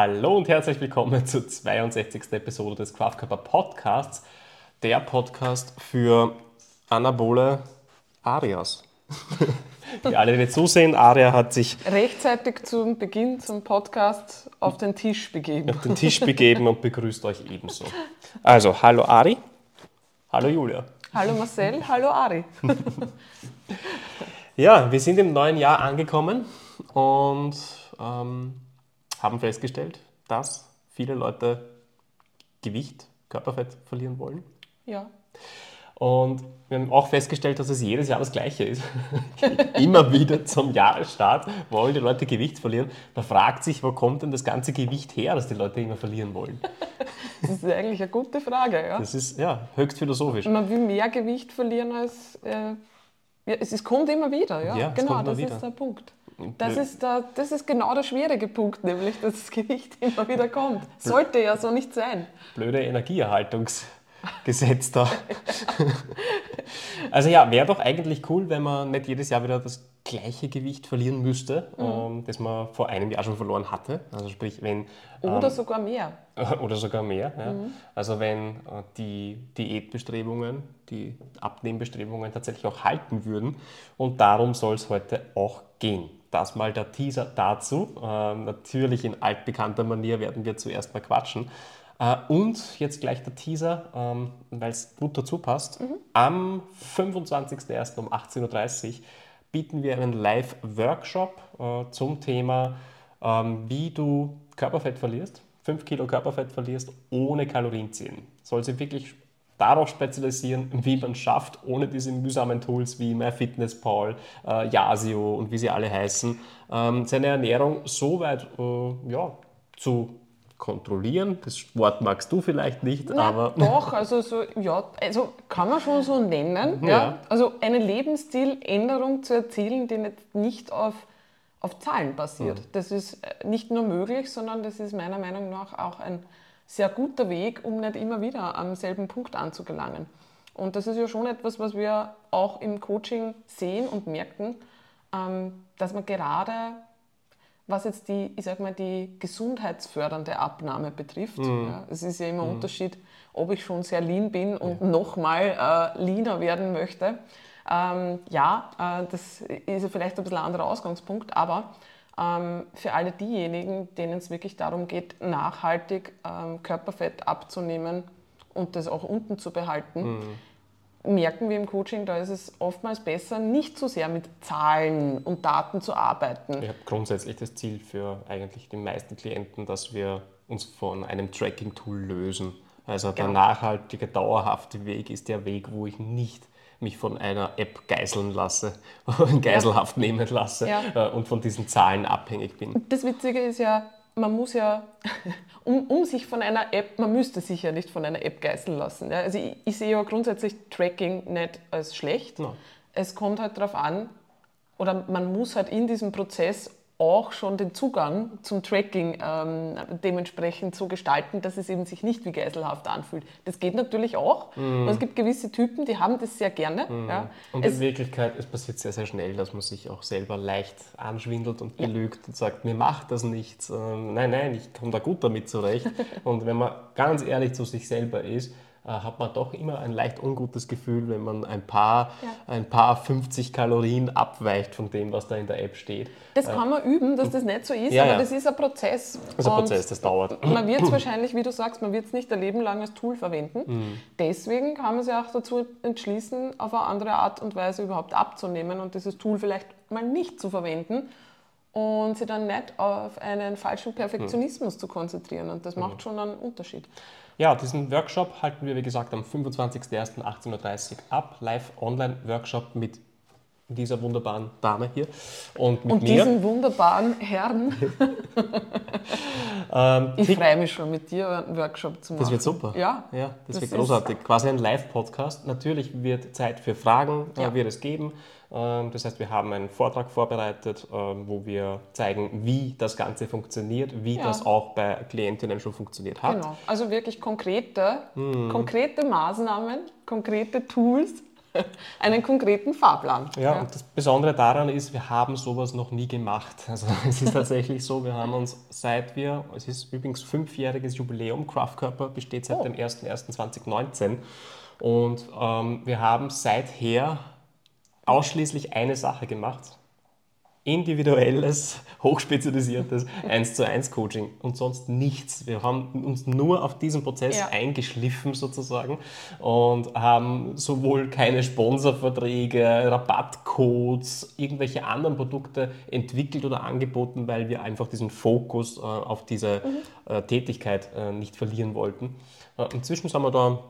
Hallo und herzlich willkommen zur 62. Episode des Kraftkörper Podcasts, der Podcast für anabole Arias. Die alle, die nicht zusehen, Aria hat sich rechtzeitig zum Beginn zum Podcast auf den Tisch begeben. Auf den Tisch begeben und begrüßt euch ebenso. Also, hallo Ari. Hallo Julia. Hallo Marcel, hallo Ari. ja, wir sind im neuen Jahr angekommen und ähm, haben festgestellt, dass viele Leute Gewicht, Körperfett verlieren wollen. Ja. Und wir haben auch festgestellt, dass es jedes Jahr das Gleiche ist. Immer wieder zum Jahresstart wollen die Leute Gewicht verlieren. Da fragt sich, wo kommt denn das ganze Gewicht her, das die Leute immer verlieren wollen? Das ist eigentlich eine gute Frage. Ja? Das ist ja höchst philosophisch. Man will mehr Gewicht verlieren als. Äh, ja, es, es, kommt immer wieder. Ja, ja genau, das wieder. ist der Punkt. Das ist, der, das ist genau der schwierige Punkt, nämlich dass das Gewicht immer wieder kommt. Sollte ja so nicht sein. Blöde Energieerhaltungs. Gesetz da. also ja, wäre doch eigentlich cool, wenn man nicht jedes Jahr wieder das gleiche Gewicht verlieren müsste, mhm. ähm, das man vor einem Jahr schon verloren hatte. Also sprich, wenn... Oder ähm, sogar mehr. Oder sogar mehr, ja. Mhm. Also wenn äh, die Diätbestrebungen, die Abnehmbestrebungen tatsächlich auch halten würden. Und darum soll es heute auch gehen. Das mal der Teaser dazu. Ähm, natürlich in altbekannter Manier werden wir zuerst mal quatschen. Äh, und jetzt gleich der Teaser, ähm, weil es gut dazu passt. Mhm. Am 25.01. um 18.30 Uhr bieten wir einen Live-Workshop äh, zum Thema, ähm, wie du Körperfett verlierst, 5 Kilo Körperfett verlierst, ohne Kalorien ziehen. Soll sich wirklich darauf spezialisieren, wie man schafft, ohne diese mühsamen Tools wie MyFitnessPal, äh, Yasio und wie sie alle heißen, ähm, seine Ernährung so weit äh, ja, zu kontrollieren. Das Wort magst du vielleicht nicht, Na, aber. Doch, also so, ja, also kann man schon so nennen. Ja. ja. Also eine Lebensstiländerung zu erzielen, die nicht, nicht auf, auf Zahlen basiert. Mhm. Das ist äh, nicht nur möglich, sondern das ist meiner Meinung nach auch ein sehr guter Weg, um nicht immer wieder am selben Punkt anzugelangen. Und das ist ja schon etwas, was wir auch im Coaching sehen und merken, ähm, dass man gerade was jetzt die, ich sag mal, die gesundheitsfördernde Abnahme betrifft. Mhm. Ja, es ist ja immer ein mhm. Unterschied, ob ich schon sehr lean bin und ja. nochmal äh, leaner werden möchte. Ähm, ja, äh, das ist ja vielleicht ein bisschen ein anderer Ausgangspunkt, aber für alle diejenigen, denen es wirklich darum geht, nachhaltig ähm, Körperfett abzunehmen und das auch unten zu behalten, mhm merken wir im Coaching, da ist es oftmals besser, nicht so sehr mit Zahlen und Daten zu arbeiten. Ich habe grundsätzlich das Ziel für eigentlich die meisten Klienten, dass wir uns von einem Tracking-Tool lösen. Also der genau. nachhaltige, dauerhafte Weg ist der Weg, wo ich nicht mich von einer App geiseln lasse, geiselhaft ja. nehmen lasse ja. Äh, und von diesen Zahlen abhängig bin. Das Witzige ist ja, man muss ja, um, um, sich von einer App, man müsste sich ja nicht von einer App geißeln lassen. Ja? Also ich, ich, sehe ja grundsätzlich Tracking nicht als schlecht. No. Es kommt halt darauf an, oder man muss halt in diesem Prozess auch schon den Zugang zum Tracking ähm, dementsprechend so gestalten, dass es eben sich nicht wie geiselhaft anfühlt. Das geht natürlich auch. Mm. Es gibt gewisse Typen, die haben das sehr gerne. Mm. Ja. Und es in Wirklichkeit, es passiert sehr, sehr schnell, dass man sich auch selber leicht anschwindelt und belügt ja. und sagt, mir macht das nichts. Ähm, nein, nein, ich komme da gut damit zurecht. und wenn man ganz ehrlich zu sich selber ist, hat man doch immer ein leicht ungutes Gefühl, wenn man ein paar, ja. ein paar 50 Kalorien abweicht von dem, was da in der App steht. Das äh, kann man üben, dass das nicht so ist, ja, aber ja. das ist ein Prozess. Das ist ein Prozess, das dauert. Man wird es wahrscheinlich, wie du sagst, man wird es nicht ein Leben lang als Tool verwenden. Mhm. Deswegen kann man sich auch dazu entschließen, auf eine andere Art und Weise überhaupt abzunehmen und dieses Tool vielleicht mal nicht zu verwenden und sich dann nicht auf einen falschen Perfektionismus mhm. zu konzentrieren. Und das macht mhm. schon einen Unterschied. Ja, diesen Workshop halten wir, wie gesagt, am 25.01.18.30 Uhr ab. Live-Online-Workshop mit dieser wunderbaren Dame hier und mit und mir. diesen wunderbaren Herrn. ähm, ich freue mich schon, mit dir einen Workshop zu machen. Das wird super. Ja, ja das, das wird großartig. Quasi ein Live-Podcast. Natürlich wird Zeit für Fragen äh, ja. wird es geben. Ähm, das heißt, wir haben einen Vortrag vorbereitet, ähm, wo wir zeigen, wie das Ganze funktioniert, wie ja. das auch bei Klientinnen schon funktioniert hat. Genau, also wirklich konkrete, hm. konkrete Maßnahmen, konkrete Tools, einen konkreten Fahrplan. Ja, ja, und das Besondere daran ist, wir haben sowas noch nie gemacht. Also es ist tatsächlich so, wir haben uns seit wir, es ist übrigens fünfjähriges Jubiläum, Kraftkörper besteht seit oh. dem 01.01.2019 und ähm, wir haben seither ausschließlich eine Sache gemacht individuelles, hochspezialisiertes 1 zu 1 Coaching und sonst nichts. Wir haben uns nur auf diesen Prozess ja. eingeschliffen sozusagen und haben sowohl keine Sponsorverträge, Rabattcodes, irgendwelche anderen Produkte entwickelt oder angeboten, weil wir einfach diesen Fokus äh, auf diese mhm. äh, Tätigkeit äh, nicht verlieren wollten. Inzwischen sind wir da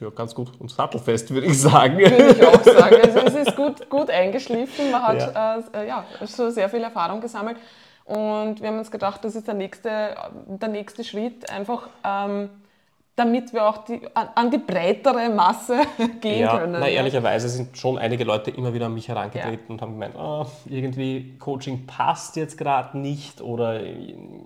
ja, ganz gut und sattelfest, würde ich sagen. Würde ich auch sagen. Also es ist gut, gut eingeschliffen, man hat ja. Äh, ja, schon sehr viel Erfahrung gesammelt. Und wir haben uns gedacht, das ist der nächste, der nächste Schritt, einfach ähm, damit wir auch die, an die breitere Masse gehen ja, können. Na, ehrlicherweise sind schon einige Leute immer wieder an mich herangetreten ja. und haben gemeint, oh, irgendwie Coaching passt jetzt gerade nicht oder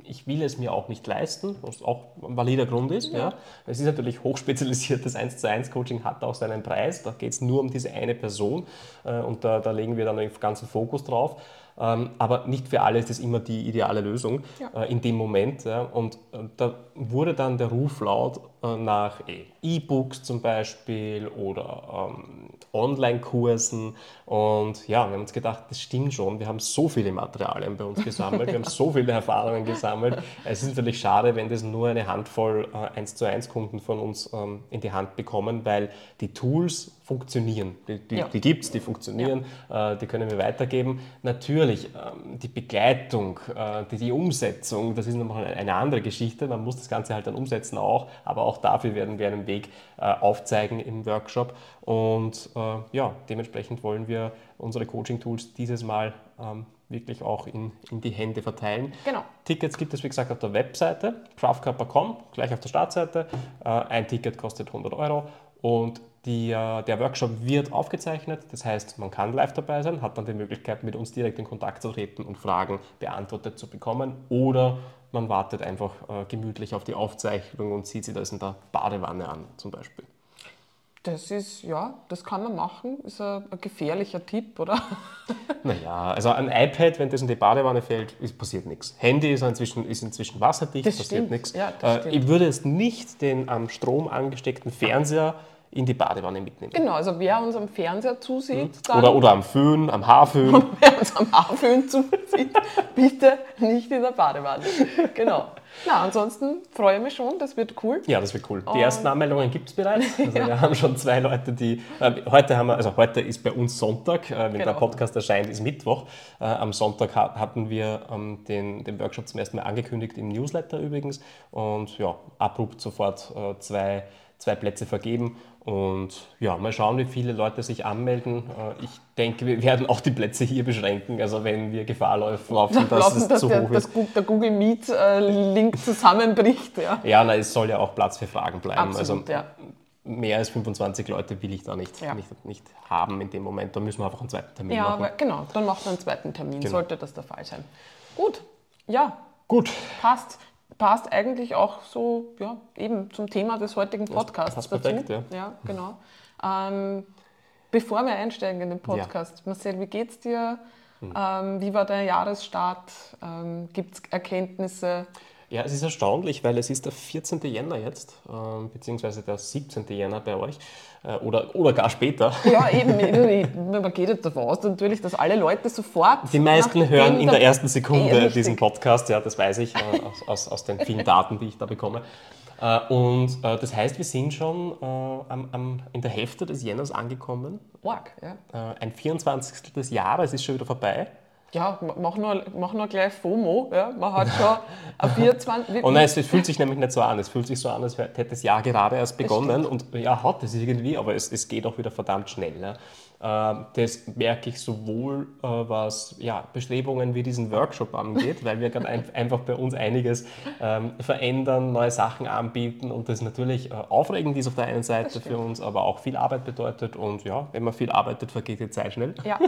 ich will es mir auch nicht leisten, was auch ein valider Grund ist. Ja. ja. Es ist natürlich hochspezialisiertes 1 zu 1 Coaching, hat auch seinen Preis, da geht es nur um diese eine Person äh, und da, da legen wir dann den ganzen Fokus drauf. Ähm, aber nicht für alle ist das immer die ideale Lösung ja. Äh, in dem Moment. Und äh, da wurde dann der Ruf laut äh, nach E-Books zum Beispiel oder ähm, Online-Kursen. Und ja, wir haben uns gedacht, das stimmt schon. Wir haben so viele Materialien bei uns gesammelt, wir haben so viele Erfahrungen gesammelt. Es ist natürlich schade, wenn das nur eine Handvoll äh, 1 zu 1 Kunden von uns ähm, in die Hand bekommen, weil die Tools funktionieren. Die, die, ja. die gibt es, die funktionieren, ja. äh, die können wir weitergeben. Natürlich, ähm, die Begleitung, äh, die, die, Umsetzung, das ist nochmal eine andere Geschichte. Man muss das Ganze halt dann umsetzen auch, aber auch dafür werden wir einen Weg äh, aufzeigen im Workshop. Und äh, ja, dementsprechend wollen wir unsere Coaching-Tools dieses Mal ähm, wirklich auch in, in die Hände verteilen. Genau. Tickets gibt es, wie gesagt, auf der Webseite, craftcup.com, gleich auf der Startseite. Äh, ein Ticket kostet 100 Euro und die, äh, der Workshop wird aufgezeichnet, das heißt, man kann live dabei sein, hat dann die Möglichkeit, mit uns direkt in Kontakt zu treten und Fragen beantwortet zu bekommen oder man wartet einfach äh, gemütlich auf die Aufzeichnung und sieht sie das in der Badewanne an, zum Beispiel. Das ist, ja, das kann man machen. Ist ein, ein gefährlicher Tipp, oder? Naja, also ein iPad, wenn das in die Badewanne fällt, ist, passiert nichts. Handy ist inzwischen, ist inzwischen wasserdicht, das passiert nichts. Ja, äh, ich würde jetzt nicht den am Strom angesteckten Fernseher in die Badewanne mitnehmen. Genau, also wer uns am Fernseher zusieht, mhm. oder, oder am Föhn, am Haarföhn. wer uns am Haarföhn zusieht, bitte nicht in der Badewanne. Genau. Na, ansonsten freue ich mich schon, das wird cool. Ja, das wird cool. Die ersten Anmeldungen gibt es bereits. Also ja. Wir haben schon zwei Leute, die. Äh, heute haben wir, also heute ist bei uns Sonntag, äh, wenn genau. der Podcast erscheint, ist Mittwoch. Äh, am Sonntag hatten wir ähm, den, den Workshop zum ersten Mal angekündigt im Newsletter übrigens. Und ja, abrupt sofort äh, zwei, zwei Plätze vergeben. Und ja, mal schauen, wie viele Leute sich anmelden. Äh, ich denke, wir werden auch die Plätze hier beschränken. Also wenn wir Gefahr laufen, laufen dass laufen, es dass zu der, hoch ist. Dass der Google Meet-Link äh, zusammenbricht. Ja, ja na, es soll ja auch Platz für Fragen bleiben. Absolut, also ja. mehr als 25 Leute will ich da nicht, ja. nicht, nicht haben in dem Moment. Da müssen wir einfach einen zweiten Termin ja, machen. Ja, genau. Dann macht man einen zweiten Termin, genau. sollte das der Fall sein. Gut, ja. Gut. Passt passt eigentlich auch so ja, eben zum Thema des heutigen Podcasts das passt dazu. Perfekt, ja. ja genau. Ähm, bevor wir einsteigen in den Podcast, ja. Marcel, wie geht's dir? Hm. Ähm, wie war der Jahresstart? Ähm, Gibt es Erkenntnisse? Ja, es ist erstaunlich, weil es ist der 14. Jänner jetzt, äh, beziehungsweise der 17. Jänner bei euch oder, oder gar später. Ja, eben, man geht jetzt davon aus natürlich, dass alle Leute sofort... Die meisten hören in der ersten Sekunde äh, diesen Podcast, ja, das weiß ich äh, aus, aus, aus, den vielen Daten, die ich da bekomme. Äh, und äh, das heißt, wir sind schon am, am, in der Hälfte des Jänners angekommen. Org, ja. ein 24. des Jahres ist schon wieder vorbei ja, mach nur, mach nur gleich FOMO. Ja. Man hat schon ein 24. Und nein, es, fühlt sich nämlich nicht so an. Es fühlt sich so an, als hätte das Jahr gerade erst begonnen. Und ja, hat es irgendwie, aber es, es geht auch wieder verdammt schnell. Ja. Ähm, das merke ich sowohl, äh, was ja, Bestrebungen wie diesen Workshop angeht, weil wir gerade einfach bei uns einiges ähm, verändern, neue Sachen anbieten und das natürlich äh, aufregend ist auf der einen Seite für uns, aber auch viel Arbeit bedeutet und ja, wenn man viel arbeitet, vergeht die Zeit schnell. Ja,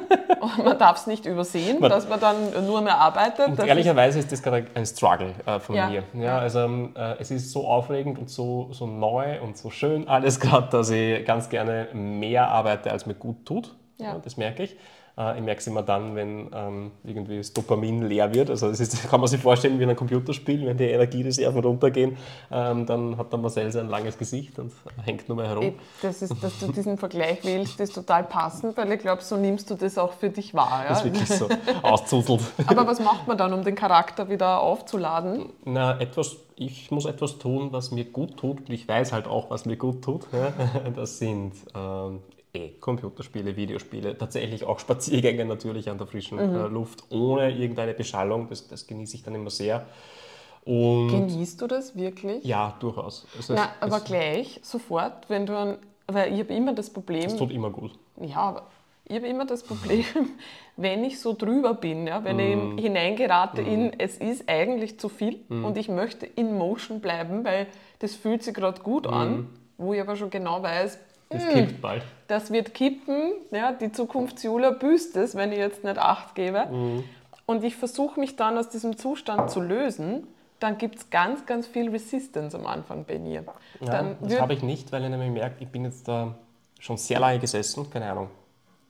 und man darf es nicht übersehen. Man dass man dann nur mehr arbeitet. Und ehrlicherweise ist das gerade ein Struggle äh, von Ja, mir. Ja, ja. Also äh, es ist so aufregend und so, so neu und so schön alles gerade, dass ich ganz gerne mehr arbeite, als mir gut tut. Ja. das merke ich. Äh, ich merke es immer dann, wenn ähm, irgendwie das Dopamin leer wird. Also das ist, kann man sich vorstellen wie in einem Computerspiel, wenn die Energiereserven runtergehen, ähm, dann hat der Marcel so ein langes Gesicht und hängt nur mehr herum. Das ist, dass du diesen Vergleich wählst, ist total passend, weil ich glaube, so nimmst du das auch für dich wahr. Das ist Ja? wirklich so auszuzelt. Aber was macht man dann, um den Charakter wieder aufzuladen? Na, etwas, ich muss etwas tun, was mir gut tut. Und ich weiß halt auch, was mir gut tut. Ja. Das sind ähm, eh Computerspiele, Videospiele, tatsächlich auch Spaziergänge natürlich an der frischen äh, Luft, ohne irgendeine Beschallung. Das, das genieße ich dann immer sehr. Und Genießt du das wirklich? ja, durchaus. Es, Na, es, aber gleich, sofort, wenn du an, weil ich habe immer das Problem, es tut immer gut. ja, aber ich habe immer das Problem, wenn ich so drüber bin, ja, wenn Mhm. ich hineingerate in, es ist eigentlich zu viel und ich möchte in Motion bleiben, weil das fühlt sich gerade gut Mhm. an, wo ich aber schon genau weiß, Das hm, kippt bald. das wird kippen, ja, die Zukunftsjula büßt es, wenn ich jetzt nicht Acht gebe. Mhm. Und ich versuche mich dann aus diesem Zustand zu lösen, dann gibt es ganz, ganz viel Resistance am Anfang bei mir. Ja, das habe ich nicht, weil ich nämlich merke, ich bin jetzt da schon sehr lange gesessen, keine Ahnung.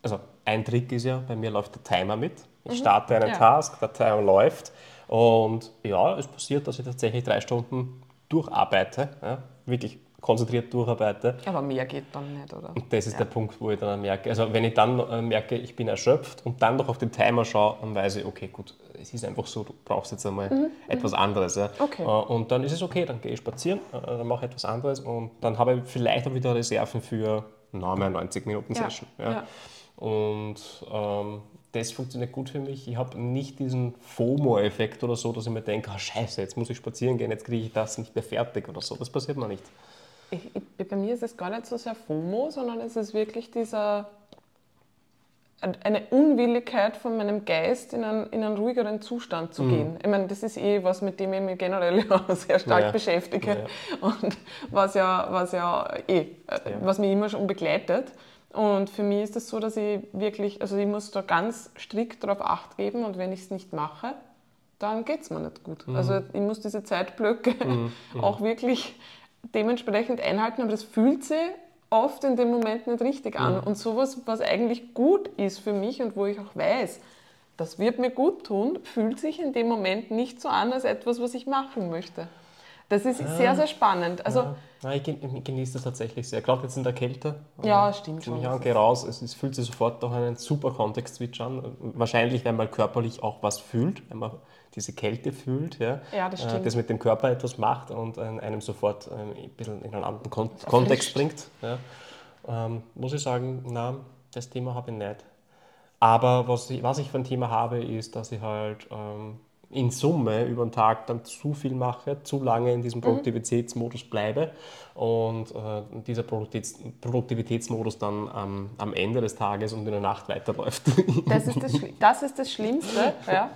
Also ein Trick ist ja, bei mir läuft der Timer mit. Ich starte einen Mhm. Ja. Task, der Timer läuft und ja, es passiert, dass ich tatsächlich drei Stunden durcharbeite, ja, wirklich konzentriert durcharbeite. aber mehr geht dann nicht, oder? Und das ist der Punkt, wo ich dann merke, also wenn ich dann äh, merke, ich bin erschöpft und dann noch auf den Timer schaue, dann weiß ich, okay, gut, es ist einfach so, du brauchst jetzt einmal etwas anderes. Ja. Mhm, Okay. Äh, Und dann ist es okay, dann gehe ich spazieren, äh, dann mache ich etwas anderes und dann habe ich vielleicht auch wieder Reserven für na, mehr 90 Minuten Ja, Session. Ja. ja. Und ähm, das funktioniert gut für mich. Ich habe nicht diesen FOMO-Effekt oder so, dass ich mir denke, ah, scheiße, jetzt muss ich spazieren gehen, jetzt kriege ich das nicht mehr fertig oder so. Das passiert mir nicht. Ich, bei mir ist es gar nicht so sehr FOMO, sondern es ist wirklich dieser eine Unwilligkeit von meinem Geist in einen, in einen ruhigeren Zustand zu gehen. Ich meine, das ist eh was, mit dem ich mich generell ja sehr stark Ja. beschäftige und was ja, was ja eh, äh, was mich immer schon begleitet. Und für mich ist es das so, dass ich wirklich, also ich muss da ganz strikt darauf Acht geben und wenn ich es nicht mache, dann geht es mir nicht gut. Also ich muss diese Zeitblöcke auch wirklich dementsprechend einhalten, aber das fühlt sich oft in dem Moment nicht richtig an. Und sowas, was eigentlich gut ist für mich und wo ich auch weiß, das wird mir gut tun, fühlt sich in dem Moment nicht so an als etwas, was ich machen möchte. Das ist sehr, sehr spannend. Also, Ja. Ich gen- ich genieße das tatsächlich sehr. Gerade jetzt in der Kälte. Ja, Äh, stimmt zieh mich schon, das gehe raus. Es, es fühlt sich sofort auch einen super Kontext-Switch an. Wahrscheinlich, wenn man körperlich auch was fühlt, wenn man diese Kälte fühlt. Ja, Ja, das Äh, stimmt. Das mit dem Körper etwas macht und äh, einem sofort ein bisschen in einen anderen Kon Kontext bringt. Ja. Ähm, muss ich sagen, na, das Thema habe ich nicht. Aber was ich, was ich für ein Thema habe, ist, dass ich halt ähm, in Summe über den Tag dann zu viel mache, zu lange in diesem Mhm. Produktivitätsmodus bleibe und äh, dieser Produktivitäts Produktivitätsmodus dann ähm, am Ende des Tages und in der Nacht weiterläuft. das ist das, das, ist das Schlimmste. Ja.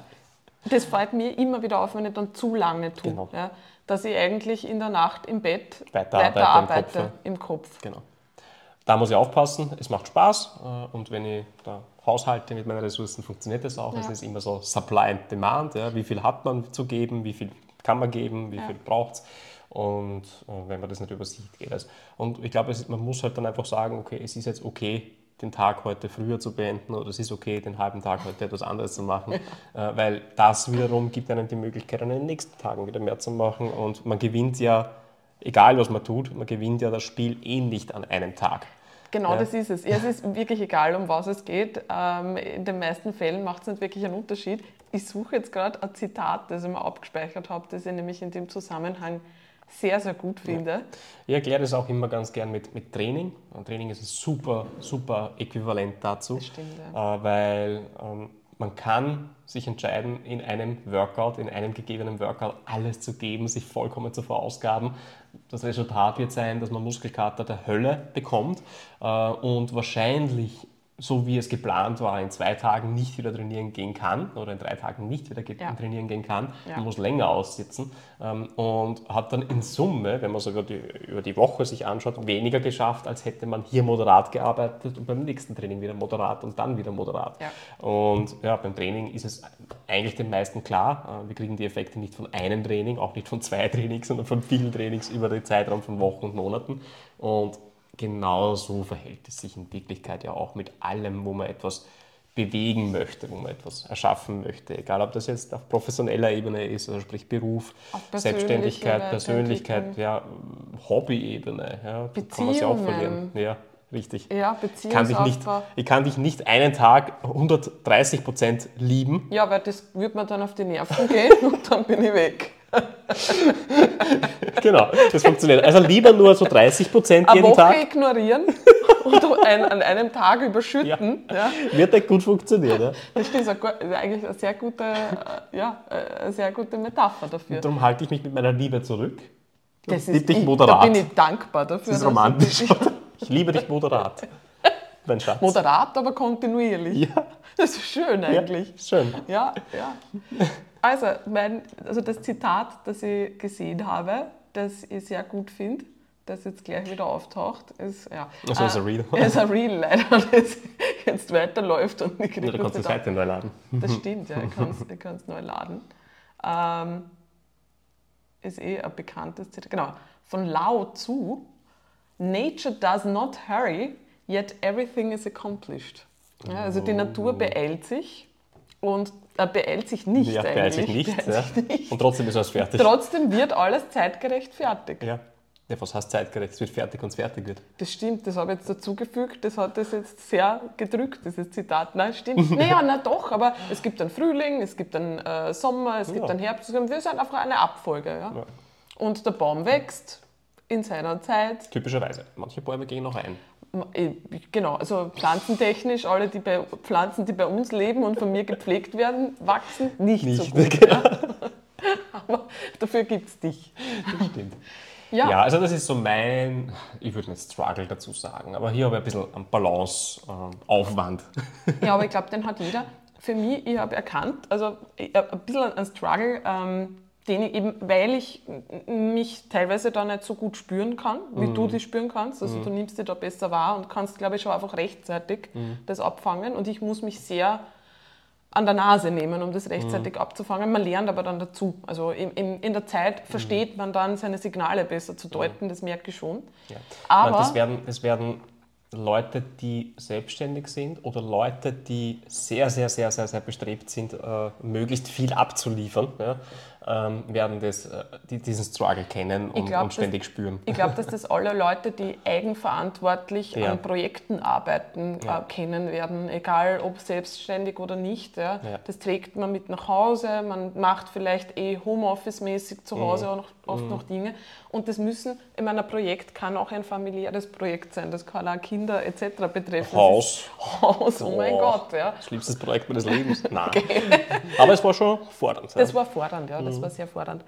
Das fällt mir immer wieder auf, wenn ich dann zu lange tue. Genau. Ja. Dass ich eigentlich in der Nacht im Bett Weiterarbeite im weiterarbeite Kopf, ja. im Kopf. Genau. Da muss ich aufpassen, es macht Spaß äh, und wenn ich da haushalte mit meinen Ressourcen, funktioniert das auch. Ja. Es ist immer so Supply and Demand, ja. wie viel hat man zu geben, wie viel kann man geben, wie Ja. viel braucht es. Und wenn man das nicht übersieht, geht das. Und ich glaube, man muss halt dann einfach sagen, okay, es ist jetzt okay, den Tag heute früher zu beenden oder es ist okay, den halben Tag heute etwas anderes zu machen, äh, weil das wiederum gibt einem die Möglichkeit, an den nächsten Tagen wieder mehr zu machen und man gewinnt ja, egal was man tut, man gewinnt ja das Spiel eh nicht an einem Tag. Genau, Ja. das ist es. Ja, es ist wirklich egal, um was es geht. Ähm, in den meisten Fällen macht es nicht wirklich einen Unterschied. Ich suche jetzt gerade ein Zitat, das ich mir abgespeichert habe, das ich nämlich in dem Zusammenhang sehr, sehr gut finde. Ich erkläre das auch immer ganz gern mit, mit Training. Und Training ist ein super, super Äquivalent dazu, Das stimmt, äh, weil ähm, man kann sich entscheiden, in einem Workout, in einem gegebenen Workout alles zu geben, sich vollkommen zu verausgaben. Das Resultat wird sein, dass man Muskelkater der Hölle bekommt äh, und wahrscheinlich so wie es geplant war, in zwei Tagen nicht wieder trainieren gehen kann oder in drei Tagen nicht wieder Ja. trainieren gehen kann. Ja. Man muss länger aussitzen ähm, und hat dann in Summe, wenn man sogar die, über die Woche sich anschaut, weniger geschafft, als hätte man hier moderat gearbeitet und beim nächsten Training wieder moderat und dann wieder moderat. Ja. Und ja, beim Training ist es eigentlich den meisten klar, äh, wir kriegen die Effekte nicht von einem Training, auch nicht von zwei Trainings, sondern von vielen Trainings über den Zeitraum von Wochen und Monaten. Und genau so verhält es sich in Wirklichkeit ja auch mit allem, wo man etwas bewegen möchte, wo man etwas erschaffen möchte. Egal, ob das jetzt auf professioneller Ebene ist, also sprich Beruf, Selbstständigkeit, Persönlichkeit, ja, Hobbyebene. Ja, kann man sich auch verlieren. Ja, richtig. Ja, Ich kann, dich nicht, ich kann dich nicht einen Tag 130 Prozent lieben. Ja, weil das wird mir dann auf die Nerven gehen und dann bin ich weg. Genau, das funktioniert. Also lieber nur so 30 Prozent jeden Woche Tag. ignorieren und ein, an einem Tag überschütten. Ja. Wird nicht gut funktionieren. Ja? Das ist eigentlich eine sehr gute, äh, ja, äh, eine sehr gute Metapher dafür. Darum halte ich mich mit meiner Liebe zurück. Das Lieb dich ich, moderat. Da bin ich dankbar dafür. Das ist dass ich- romantisch. Ich liebe dich moderat. Mein Schatz. Moderat, aber kontinuierlich. Ja, Das ist schön ja, eigentlich. schön. Ja, ja. Also, mein, also das Zitat, das ich gesehen habe, das ich sehr gut finde, das jetzt gleich wieder auftaucht, ist, ja. Also ist ein Reel. ist ein Real leider, das jetzt weiterläuft und ich kriege du kannst die Seite neu laden. Das stimmt, ja, ich kann es neu laden. Ähm, ist eh ein bekanntes Zitat. Genau, von Lao Tzu. Nature does not hurry, yet everything is accomplished. Ja, also die Natur beeilt sich und äh, beeilt sich nicht Ja, eigentlich. beeilt sich nicht. beeilt Ja. sich nicht. Und trotzdem ist alles fertig. Trotzdem wird alles zeitgerecht fertig. Ja. ja, was heißt zeitgerecht? Es wird fertig und es fertig wird. Das stimmt, das habe ich jetzt dazugefügt, das hat das jetzt sehr gedrückt, dieses Zitat. Nein, stimmt. naja, na doch, aber es gibt einen Frühling, es gibt einen äh, Sommer, es gibt Ja. einen Herbst, wir sind einfach eine Abfolge. Ja? Ja. Und der Baum wächst in seiner Zeit. Typischerweise. Manche Bäume gehen noch ein. Äh, Genau, also pflanzentechnisch, alle die bei, Pflanzen, die bei uns leben und von mir gepflegt werden, wachsen nicht, so Nicht, gut. genau. Aber dafür gibt es dich. Das stimmt. Ja, Ja, also das ist so mein, ich würde nicht Struggle dazu sagen, aber hier habe ich ein bisschen einen Balanceaufwand. Ja, aber ich glaube, den hat jeder. Für mich, ich habe erkannt, also ich ein bisschen ein Struggle, ähm, den ich eben, weil ich mich teilweise da nicht so gut spüren kann, wie du dich spüren kannst. Also du nimmst dich da besser wahr und kannst, glaube ich, schon einfach rechtzeitig das abfangen. Und ich muss mich sehr an der Nase nehmen, um das rechtzeitig abzufangen. Man lernt aber dann dazu. Also in, in, in der Zeit versteht man dann seine Signale besser zu deuten, das merke ich schon. Ja. Aber- das werden, das werden Leute, die selbstständig sind oder Leute, die sehr, sehr, sehr, sehr, sehr bestrebt sind, äh, möglichst viel abzuliefern, ja, ähm, werden das, äh, die, diesen Struggle kennen und, glaub, und ständig spüren. Ich glaube, dass das alle Leute, die eigenverantwortlich Ja. an Projekten arbeiten, Ja. äh, kennen werden, egal ob selbstständig oder nicht. Ja. Das trägt man mit nach Hause, man macht vielleicht eh Homeoffice-mäßig zu Hause Mhm. auch noch, oft noch Dinge. Und das müssen, ich meine, ein Projekt kann auch ein familiäres Projekt sein, das kann auch Kinder etc. betreffen. Haus. Haus, oh mein Oh, Gott. Ja. Das liebste Projekt meines Lebens. Nein. Aber es war schon fordernd. Das war fordernd, ja, das war sehr fordernd.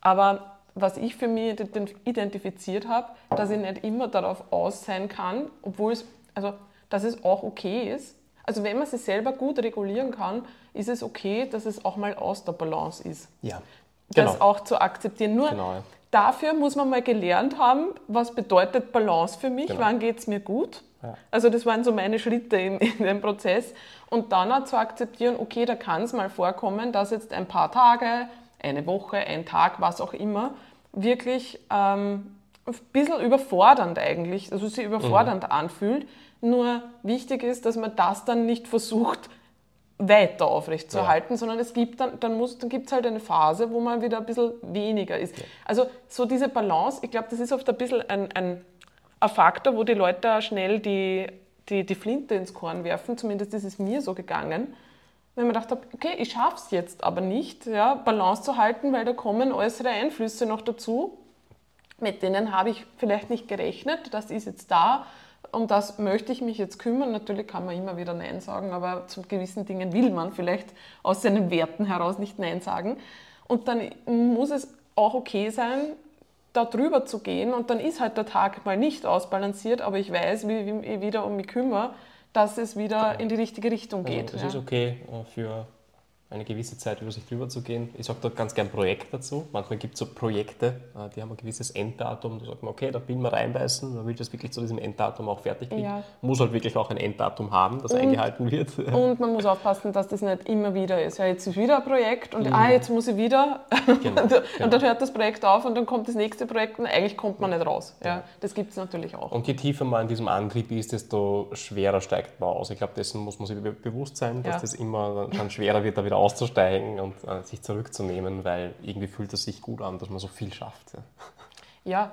Aber was ich für mich ident- identifiziert habe, dass ich nicht immer darauf aus sein kann, obwohl es, also, dass es auch okay ist. Also wenn man sich selber gut regulieren kann, ist es okay, dass es auch mal aus der Balance ist. ja, Das genau. auch zu akzeptieren. Nur Genau, ja. dafür muss man mal gelernt haben, was bedeutet Balance für mich, Genau. wann geht es mir gut. Ja. Also das waren so meine Schritte in, in dem Prozess. Und dann auch zu akzeptieren, okay, da kann es mal vorkommen, dass jetzt ein paar Tage, eine Woche, ein Tag, was auch immer, wirklich ähm, ein bisschen überfordernd eigentlich, also sich überfordernd anfühlt. Nur wichtig ist, dass man das dann nicht versucht, weiter aufrechtzuerhalten, sondern es gibt dann, dann, muss, dann gibt es halt eine Phase, wo man wieder ein bisschen weniger ist. Also so diese Balance, ich glaube, das ist oft ein bisschen ein, ein, ein Faktor, wo die Leute schnell die, die, die Flinte ins Korn werfen, zumindest ist es mir so gegangen, wenn man gedacht habe, okay, ich schaffe es jetzt aber nicht, ja, Balance zu halten, weil da kommen äußere Einflüsse noch dazu, mit denen habe ich vielleicht nicht gerechnet, das ist jetzt da, um das möchte ich mich jetzt kümmern. Natürlich kann man immer wieder Nein sagen, aber zu gewissen Dingen will man vielleicht aus seinen Werten heraus nicht Nein sagen. Und dann muss es auch okay sein, da drüber zu gehen und dann ist halt der Tag mal nicht ausbalanciert, aber ich weiß, wie, wie wieder um mich kümmere, dass es wieder in die richtige Richtung Also geht. es ja. ist okay äh, für eine gewisse Zeit über sich drüber zu gehen. Ich sage da ganz gern Projekt dazu. Manchmal gibt es so Projekte, äh, die haben ein gewisses Enddatum. Da sagt man, okay, da will man reinbeißen, man will das wirklich zu diesem Enddatum auch fertig kriegen. Ja. Muss halt wirklich auch ein Enddatum haben, das eingehalten wird. Und man muss aufpassen, dass das nicht immer wieder ist. Ja, jetzt ist wieder ein Projekt und ah, jetzt muss ich wieder. Genau, und, genau. und dann hört das Projekt auf und dann kommt das nächste Projekt und eigentlich kommt man nicht raus. Ja, das gibt es natürlich auch. Und je tiefer man in diesem Antrieb ist, desto schwerer steigt man aus. Ich glaube, dessen muss man sich be- bewusst sein, dass Ja. das immer dann schwerer wird, da wieder auszusteigen und äh, sich zurückzunehmen, weil irgendwie fühlt es sich gut an, dass man so viel schafft. Ja. Ja,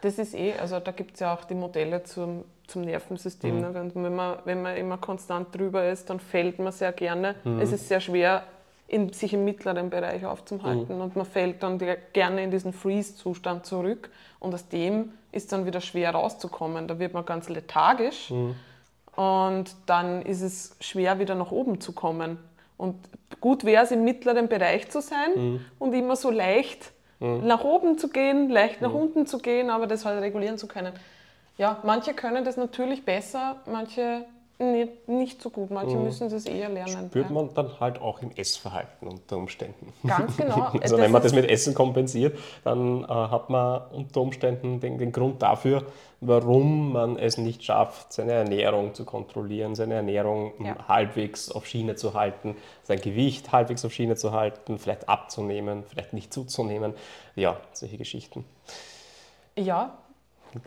das ist eh, also da gibt es ja auch die Modelle zum, zum Nervensystem. Mhm. Ne? Wenn, man, wenn man immer konstant drüber ist, dann fällt man sehr gerne. Mhm. Es ist sehr schwer, in, sich im mittleren Bereich aufzuhalten Mhm. und man fällt dann gerne in diesen Freeze-Zustand zurück und aus dem ist dann wieder schwer rauszukommen. Da wird man ganz lethargisch Mhm. und dann ist es schwer, wieder nach oben zu kommen. Und gut wäre es, im mittleren Bereich zu sein Mhm. und immer so leicht nach oben zu gehen, leicht nach unten zu gehen, aber das halt regulieren zu können. Ja, manche können das natürlich besser, manche nicht, nicht so gut, manche müssen das eher lernen. Spürt ja. man dann halt auch im Essverhalten unter Umständen. Ganz genau. Also Das wenn man das mit Essen kompensiert, dann äh, hat man unter Umständen den, den Grund dafür, warum man es nicht schafft, seine Ernährung zu kontrollieren, seine Ernährung Ja. halbwegs auf Schiene zu halten, sein Gewicht halbwegs auf Schiene zu halten, vielleicht abzunehmen, vielleicht nicht zuzunehmen. Ja, solche Geschichten. Ja,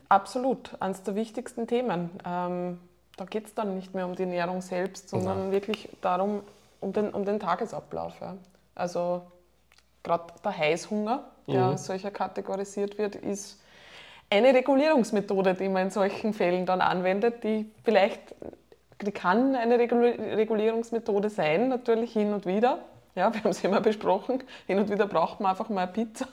absolut. Eines der wichtigsten Themen. Ähm, da geht es dann nicht mehr um die Ernährung selbst, sondern Nein. wirklich darum, um den, um den Tagesablauf. Ja. Also gerade der Heißhunger, der als solcher kategorisiert wird, ist eine Regulierungsmethode, die man in solchen Fällen dann anwendet, die vielleicht, die kann eine Regul- Regulierungsmethode sein, natürlich hin und wieder. Ja, wir haben es immer besprochen. Hin und wieder braucht man einfach mal Pizza.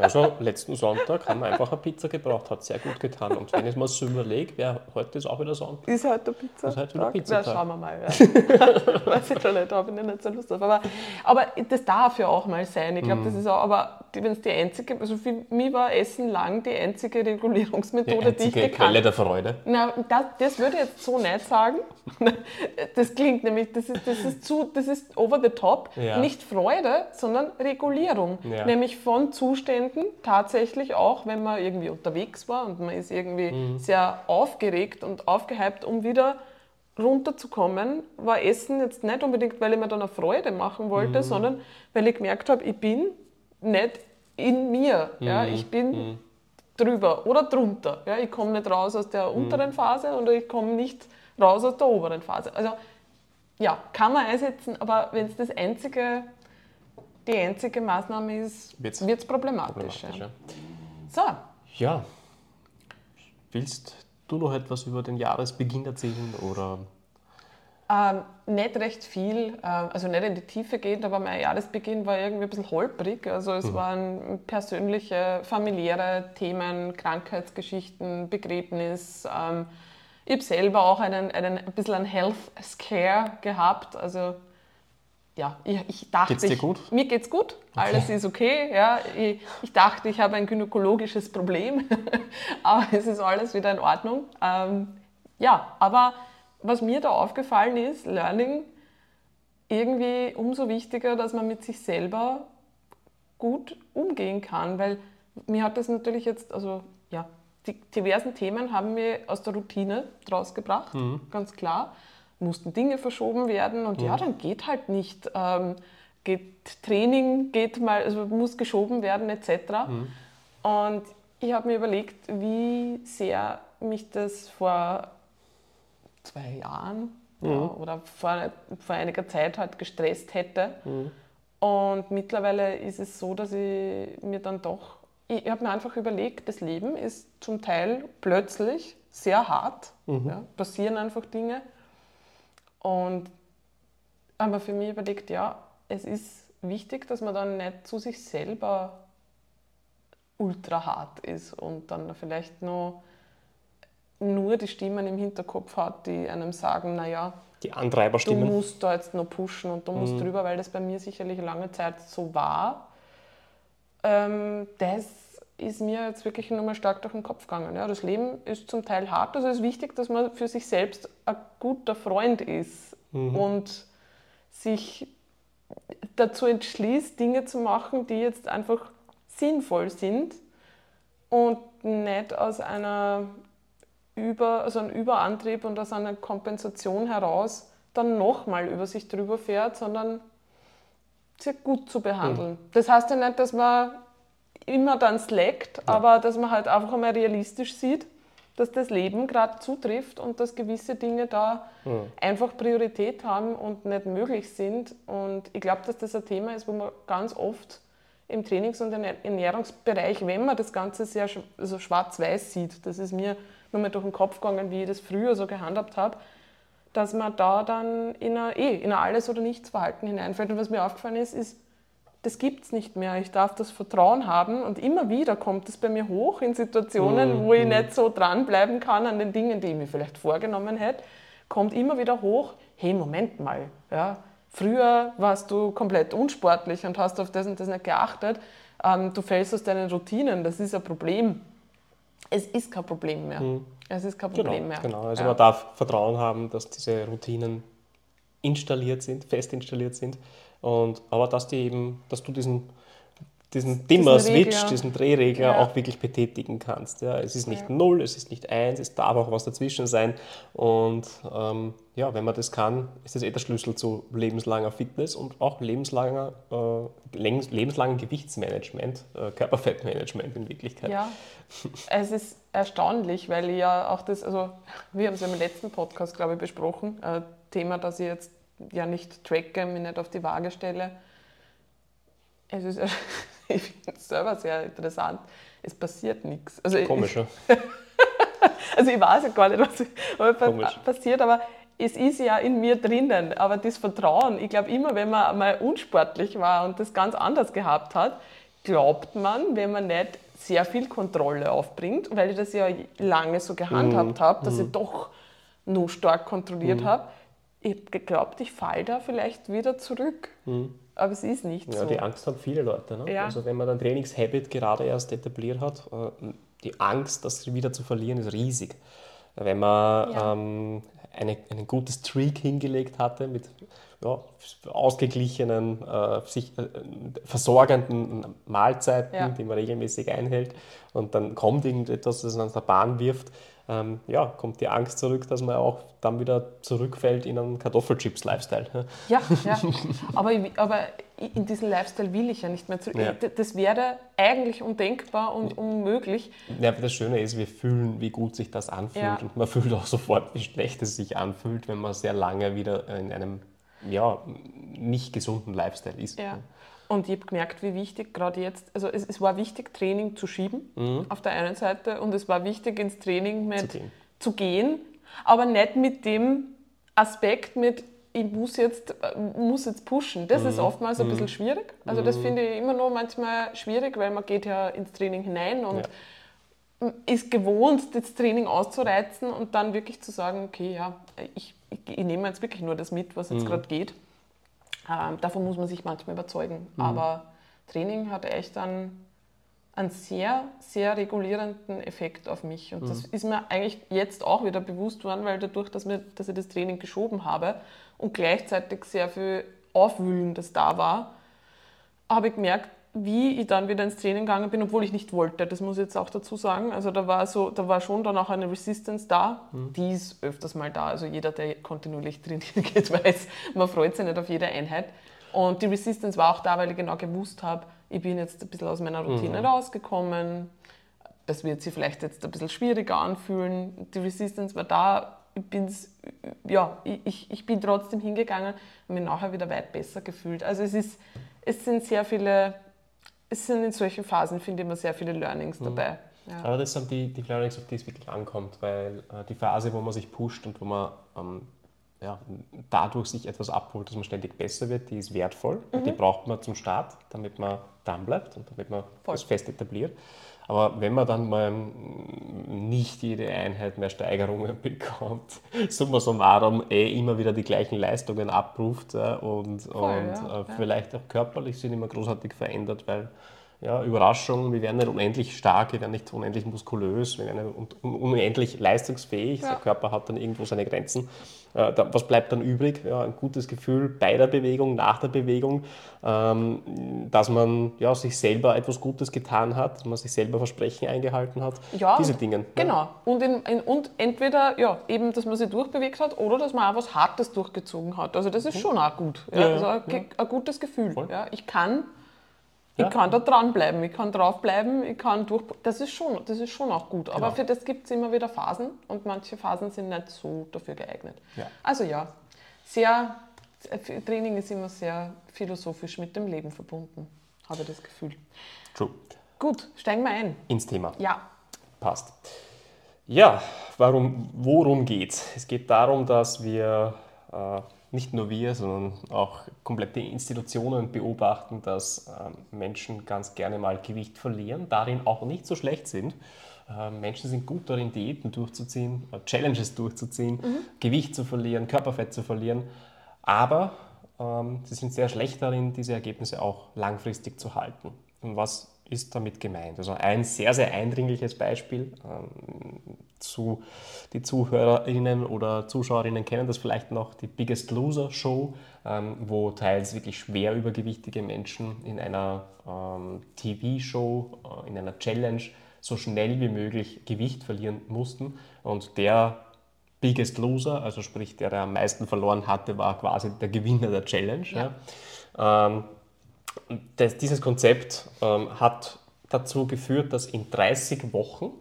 Also letzten Sonntag haben wir einfach eine Pizza gebraucht, hat sehr gut getan. Und wenn ich mir so überlege, wer heute ist auch wieder Sonntag. Ist heute der Pizza? Ist heute wieder? Pizzatag. Na, schauen wir mal. Ja. Weiß ich schon nicht, da bin ich nicht so Lust drauf. Aber, aber das darf ja auch mal sein. Ich Mhm. glaube, das ist auch, aber wenn es die einzige, also für mich war Essen lang die einzige Regulierungsmethode, Die die ich einzige gekannt Quelle der Freude. Na, das, das würde ich jetzt so nicht sagen. Das klingt nämlich, das ist, das ist, zu, das ist over the top. Ja. Nicht Freude, sondern Regulierung. Ja. Nämlich von Zuständen, tatsächlich auch, wenn man irgendwie unterwegs war und man ist irgendwie Mhm. sehr aufgeregt und aufgehypt, um wieder runterzukommen, war Essen jetzt nicht unbedingt, weil ich mir dann eine Freude machen wollte, Mhm. sondern weil ich gemerkt habe, ich bin nicht in mir. Ja? Mhm. Ich bin drüber oder drunter. Ja, ich komme nicht raus aus der Mhm. unteren Phase oder ich komme nicht raus aus der oberen Phase. Also ja, kann man einsetzen, aber wenn es das einzige, die einzige Maßnahme ist, wird es problematisch. Problematisch, ja. So, Ja. Willst du noch etwas über den Jahresbeginn erzählen? Oder ähm, nicht recht viel, ähm, also nicht in die Tiefe gehend, aber mein Jahresbeginn war irgendwie ein bisschen holprig. Also es waren persönliche, familiäre Themen, Krankheitsgeschichten, Begräbnis. Ähm, ich habe selber auch einen, einen, ein bisschen einen Health Scare gehabt. Also ja, ich, ich dachte, Geht's dir ich, gut? mir geht's gut, alles ist okay. Ja, ich, ich dachte, ich habe ein gynäkologisches Problem, aber es ist alles wieder in Ordnung. Ähm, ja, aber was mir da aufgefallen ist, Learning, irgendwie umso wichtiger, dass man mit sich selber gut umgehen kann, weil mir hat das natürlich jetzt, also ja, die diversen Themen haben mir aus der Routine draus gebracht, ganz klar. Mussten Dinge verschoben werden und ja, dann geht halt nicht. Ähm, geht Training, geht mal, also muss geschoben werden etc. Und ich habe mir überlegt, wie sehr mich das vor zwei Jahren ja, oder vor, vor einiger Zeit halt gestresst hätte. Und mittlerweile ist es so, dass ich mir dann doch, ich habe mir einfach überlegt, das Leben ist zum Teil plötzlich sehr hart, ja, passieren einfach Dinge. Und aber für mich überlegt, ja, es ist wichtig, dass man dann nicht zu sich selber ultra hart ist und dann vielleicht noch nur die Stimmen im Hinterkopf hat, die einem sagen, naja, die du Antreiberstimmen? musst da jetzt noch pushen und du musst drüber, weil das bei mir sicherlich lange Zeit so war. Ähm, das ist mir jetzt wirklich nochmal stark durch den Kopf gegangen. Ja, das Leben ist zum Teil hart, also es ist wichtig, dass man für sich selbst ein guter Freund ist mhm. und sich dazu entschließt, Dinge zu machen, die jetzt einfach sinnvoll sind und nicht aus einer über, also einem Überantrieb und aus einer Kompensation heraus dann nochmal über sich drüber fährt, sondern sehr gut zu behandeln. Mhm. Das heißt ja nicht, dass man immer dann slackt, ja. aber dass man halt einfach einmal realistisch sieht, dass das Leben gerade zutrifft und dass gewisse Dinge da mhm. einfach Priorität haben und nicht möglich sind. Und ich glaube, dass das ein Thema ist, wo man ganz oft im Trainings- und Ernährungsbereich, wenn man das Ganze sehr also schwarz-weiß sieht, das ist mir nur mal durch den Kopf gegangen, wie ich das früher so gehandhabt habe, dass man da dann in ein, eh, in ein Alles- oder Nichts-Verhalten hineinfällt. Und was mir aufgefallen ist, ist, das gibt es nicht mehr. Ich darf das Vertrauen haben und immer wieder kommt es bei mir hoch in Situationen, mhm. wo ich mhm. nicht so dranbleiben kann an den Dingen, die ich mir vielleicht vorgenommen hätte, kommt immer wieder hoch, hey, Moment mal, ja, früher warst du komplett unsportlich und hast auf das und das nicht geachtet, ähm, du fällst aus deinen Routinen, das ist ein Problem. Es ist kein Problem mehr. Mhm. Es ist kein Problem genau, mehr. Genau, also ja. man darf Vertrauen haben, dass diese Routinen installiert sind, fest installiert sind und, aber dass, die eben, dass du diesen, diesen Dimmer-Switch, diesen Drehregler ja. auch wirklich betätigen kannst. Ja, es ist nicht ja. 0, es ist nicht 1, es darf auch was dazwischen sein. Und ähm, ja, wenn man das kann, ist das eh der Schlüssel zu lebenslanger Fitness und auch lebenslanger, äh, lebenslangen Gewichtsmanagement, äh, Körperfettmanagement in Wirklichkeit. Ja, es ist erstaunlich, weil ja auch das, also wir haben es ja im letzten Podcast, glaube ich, besprochen, äh, Thema, das ich jetzt ja nicht tracke, mich nicht auf die Waage stelle. Es ist, ich finde es selber sehr interessant. Es passiert nichts. Also Komisch, also ich weiß ja gar nicht, was Komisch. passiert, aber es ist ja in mir drinnen. Aber das Vertrauen, ich glaube immer, wenn man mal unsportlich war und das ganz anders gehabt hat, glaubt man, wenn man nicht sehr viel Kontrolle aufbringt, weil ich das ja lange so gehandhabt mhm. habe, dass mhm. ich doch nur stark kontrolliert mhm. habe, ich habe geglaubt, ich falle da vielleicht wieder zurück. Mhm. Aber es ist nicht ja, so. Die Angst haben viele Leute. Ne? Ja. Also wenn man ein Trainingshabit gerade erst etabliert hat, äh, die Angst, das wieder zu verlieren, ist riesig. Wenn man ja. ähm, eine, einen guten Streak hingelegt hatte mit ja, ausgeglichenen, äh, sich äh, versorgenden Mahlzeiten, ja. die man regelmäßig einhält, und dann kommt irgendetwas, das an der Bahn wirft, ähm, ja, kommt die Angst zurück, dass man auch dann wieder zurückfällt in einen Kartoffelchips-Lifestyle. Ja, ja. Aber, aber in diesen Lifestyle will ich ja nicht mehr zurück. Ja. Das wäre eigentlich undenkbar und unmöglich. Ja, das Schöne ist, wir fühlen, wie gut sich das anfühlt ja. und man fühlt auch sofort, wie schlecht es sich anfühlt, wenn man sehr lange wieder in einem ja, nicht gesunden Lifestyle ist. Ja. Und ich habe gemerkt, wie wichtig gerade jetzt, also es, es, war wichtig, Training zu schieben mhm. auf der einen Seite und es war wichtig, ins Training mit zu gehen, zu gehen aber nicht mit dem Aspekt mit, ich muss jetzt, muss jetzt pushen. Das mhm. ist oftmals ein mhm. bisschen schwierig. Also das mhm. finde ich immer noch manchmal schwierig, weil man geht ja ins Training hinein und ja. ist gewohnt, das Training auszureizen und dann wirklich zu sagen, okay, ja, ich, ich, ich nehme jetzt wirklich nur das mit, was jetzt mhm. gerade geht. Ähm, davon muss man sich manchmal überzeugen. Mhm. Aber Training hat echt einen, einen sehr, sehr regulierenden Effekt auf mich. Und mhm. das ist mir eigentlich jetzt auch wieder bewusst worden, weil dadurch, dass, mir, dass ich das Training geschoben habe und gleichzeitig sehr viel Aufwühlendes da war, habe ich gemerkt, wie ich dann wieder ins Training gegangen bin, obwohl ich nicht wollte. Das muss ich jetzt auch dazu sagen. Also da war, so, da war schon dann auch eine Resistance da. Mhm. Die ist öfters mal da. Also jeder, der kontinuierlich trainieren geht, weiß, man freut sich nicht auf jede Einheit. Und die Resistance war auch da, weil ich genau gewusst habe, ich bin jetzt ein bisschen aus meiner Routine mhm. rausgekommen. Das wird sich vielleicht jetzt ein bisschen schwieriger anfühlen. Die Resistance war da. Ich, bin's, ja, ich, ich bin trotzdem hingegangen und mich nachher wieder weit besser gefühlt. Also es, ist, es sind sehr viele es sind in solchen Phasen, finde ich, immer sehr viele Learnings mhm. dabei. Ja. Aber das sind die, die Learnings, auf die es wirklich ankommt, weil äh, die Phase, wo man sich pusht und wo man ähm, ja, dadurch sich etwas abholt, dass man ständig besser wird, die ist wertvoll. Mhm. Die braucht man zum Start, damit man dran bleibt und damit man Voll. das fest etabliert. Aber wenn man dann mal nicht jede Einheit mehr Steigerungen bekommt, summa summarum eh immer wieder die gleichen Leistungen abruft und, Voll, und ja. äh, vielleicht auch körperlich sind immer großartig verändert, weil Ja, Überraschung, wir werden nicht unendlich stark, wir werden nicht unendlich muskulös, wir werden nicht unendlich leistungsfähig. Ja. Der Körper hat dann irgendwo seine Grenzen. Äh, was bleibt dann übrig? Ja, ein gutes Gefühl bei der Bewegung, nach der Bewegung, ähm, dass man ja, sich selber etwas Gutes getan hat, dass man sich selber Versprechen eingehalten hat. Ja, diese Dinge. Genau. Ja. Und, in, in, und entweder ja, eben, dass man sich durchbewegt hat oder dass man auch was Hartes durchgezogen hat. Also das ist mhm. schon auch gut. Ja, also ein, ein, gutes Gefühl. Ich kann ich kann da dranbleiben, ich kann draufbleiben, ich kann durch. Das ist schon, das ist schon auch gut. Aber genau. für das gibt es immer wieder Phasen und manche Phasen sind nicht so dafür geeignet. Ja. Also ja, sehr, Training ist immer sehr philosophisch mit dem Leben verbunden, habe ich das Gefühl. True. Gut, steigen wir ein. Ins Thema. Ja. Passt. Ja, warum, worum geht's? Es geht darum, dass wir äh, nicht nur wir, sondern auch komplette Institutionen beobachten, dass ähm, Menschen ganz gerne mal Gewicht verlieren, darin auch nicht so schlecht sind. Ähm, Menschen sind gut darin, Diäten durchzuziehen, äh, Challenges durchzuziehen, mhm. Gewicht zu verlieren, Körperfett zu verlieren, aber ähm, sie sind sehr schlecht darin, diese Ergebnisse auch langfristig zu halten. Und was ist damit gemeint? Also ein sehr, sehr eindringliches Beispiel. Ähm, zu, die Zuhörerinnen oder Zuschauerinnen kennen das vielleicht noch, die Biggest Loser Show, ähm, wo teils wirklich schwer übergewichtige Menschen in einer ähm, TV-Show, äh, in einer Challenge so schnell wie möglich Gewicht verlieren mussten. Und der Biggest Loser, also sprich der, der am meisten verloren hatte, war quasi der Gewinner der Challenge. Ja. Ja. Ähm, das, dieses Konzept ähm, hat dazu geführt, dass in 30 Wochen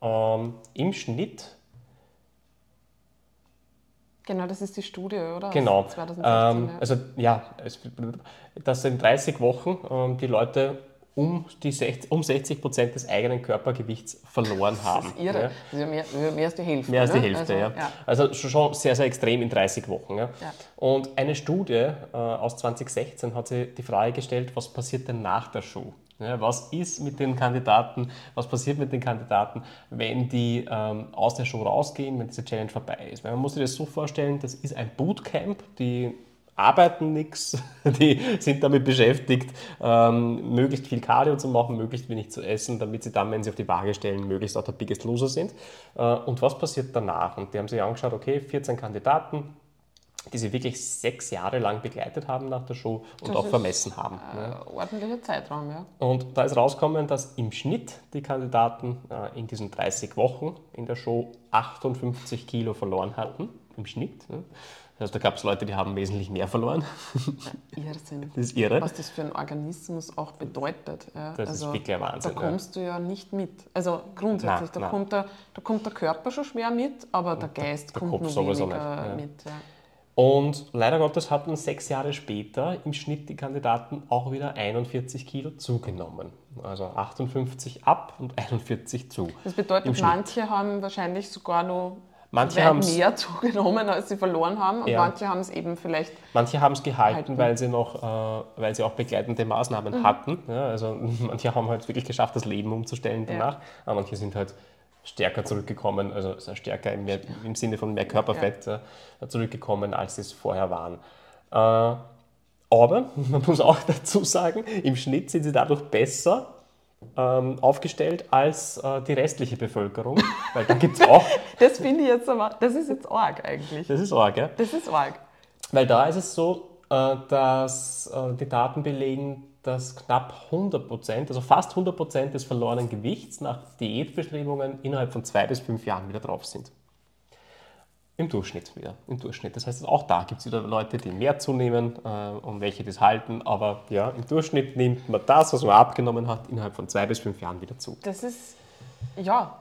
ähm, im Schnitt Genau, das ist die Studie, oder? Genau. 2016, ähm, ja. Also ja, es, dass in 30 Wochen ähm, die Leute um, die 60, um 60 Prozent des eigenen Körpergewichts verloren haben. Das ist irre. Ja. Das ist ja mehr, mehr als die Hälfte. Mehr als die Hälfte, also, ja. ja. Also schon sehr, sehr extrem in 30 Wochen. Ja. Und eine Studie äh, aus 2016 hat sich die Frage gestellt, was passiert denn nach der Show? Was ist mit den Kandidaten, was passiert mit den Kandidaten, wenn die ähm, aus der Show rausgehen, wenn diese Challenge vorbei ist? Weil man muss sich das so vorstellen, das ist ein Bootcamp, die arbeiten nichts, die sind damit beschäftigt, ähm, möglichst viel Cardio zu machen, möglichst wenig zu essen, damit sie dann, wenn sie auf die Waage stellen, möglichst auch der Biggest Loser sind. Äh, und was passiert danach? Und die haben sich angeschaut, okay, 14 Kandidaten, die sie wirklich sechs Jahre lang begleitet haben nach der Show und das auch vermessen haben. Ein ja. ordentlicher Zeitraum, ja. Und da ist rausgekommen, dass im Schnitt die Kandidaten äh, in diesen 30 Wochen in der Show 58 Kilo verloren hatten, im Schnitt. Ne? Also da gab es Leute, die haben wesentlich mehr verloren. Irrsinn. Das ist irre. Was das für einen Organismus auch bedeutet. Ja. Das also, ist wirklich ein Wahnsinn. Da kommst ja. du ja nicht mit. Also grundsätzlich, nein, da, nein. Kommt der, da kommt der Körper schon schwer mit, aber der Geist der, kommt der nur weniger mit. Und leider Gottes hatten sechs Jahre später im Schnitt die Kandidaten auch wieder 41 Kilo zugenommen. Also 58 ab und 41 zu. Das bedeutet, manche haben wahrscheinlich sogar noch Manche haben mehr zugenommen, als sie verloren haben und ja. manche haben es eben vielleicht. Manche haben es gehalten, weil sie noch, äh, weil sie auch begleitende Maßnahmen mhm. hatten. Ja, also manche haben halt wirklich geschafft, das Leben umzustellen danach, ja. aber manche sind halt stärker zurückgekommen, also stärker im, mehr, im Sinne von mehr Körperfett äh, zurückgekommen, als sie es vorher waren. Äh, aber man muss auch dazu sagen, im Schnitt sind sie dadurch besser ähm, aufgestellt als äh, die restliche Bevölkerung. Weil da gibt es auch. das finde ich jetzt aber, das ist jetzt arg eigentlich. Das ist arg, ja? Das ist arg. Weil da ist es so, äh, dass äh, die Daten belegen, dass knapp 100 Prozent, also fast 100 Prozent des verlorenen Gewichts nach Diätbestrebungen innerhalb von zwei bis fünf Jahren wieder drauf sind. Im Durchschnitt wieder, im Durchschnitt. Das heißt, auch da gibt es wieder Leute, die mehr zunehmen äh, und welche das halten. Aber ja, im Durchschnitt nimmt man das, was man abgenommen hat, innerhalb von zwei bis fünf Jahren wieder zu. Das ist, ja,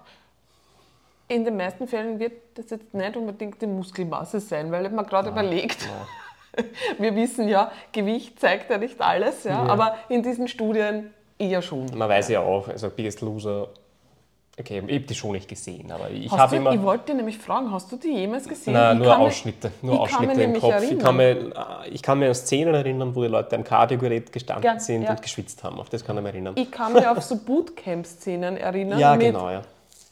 in den meisten Fällen wird das jetzt nicht unbedingt die Muskelmasse sein, weil man gerade überlegt, ja. wir wissen ja, Gewicht zeigt ja nicht alles, ja, ja. aber in diesen Studien eher schon. Man weiß ja auch, also Biggest Loser Okay, ich habe die schon nicht gesehen, aber ich habe immer... Ich wollte nämlich fragen, hast du die jemals gesehen? Nein, nur Ausschnitte, nur Ausschnitte im Kopf. Ich kann, mir, ich kann mir an Szenen erinnern, wo die Leute am Kardiogerät gestanden ja, sind ja. und geschwitzt haben. Auf das kann ich mich erinnern. Ich kann mich auf so Bootcamp-Szenen erinnern. Ja, mit, genau, ja.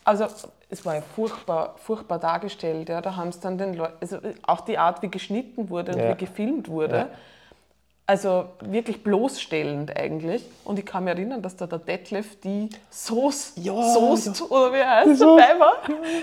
Also es war ja furchtbar, furchtbar dargestellt. Ja. Da haben es dann den Leuten, also auch die Art, wie geschnitten wurde und wie gefilmt wurde, ja. Also wirklich bloßstellend eigentlich. Und ich kann mich erinnern, dass da der Detlef die Soest, Ja, Soest ja. oder wie heißt, So. dabei war.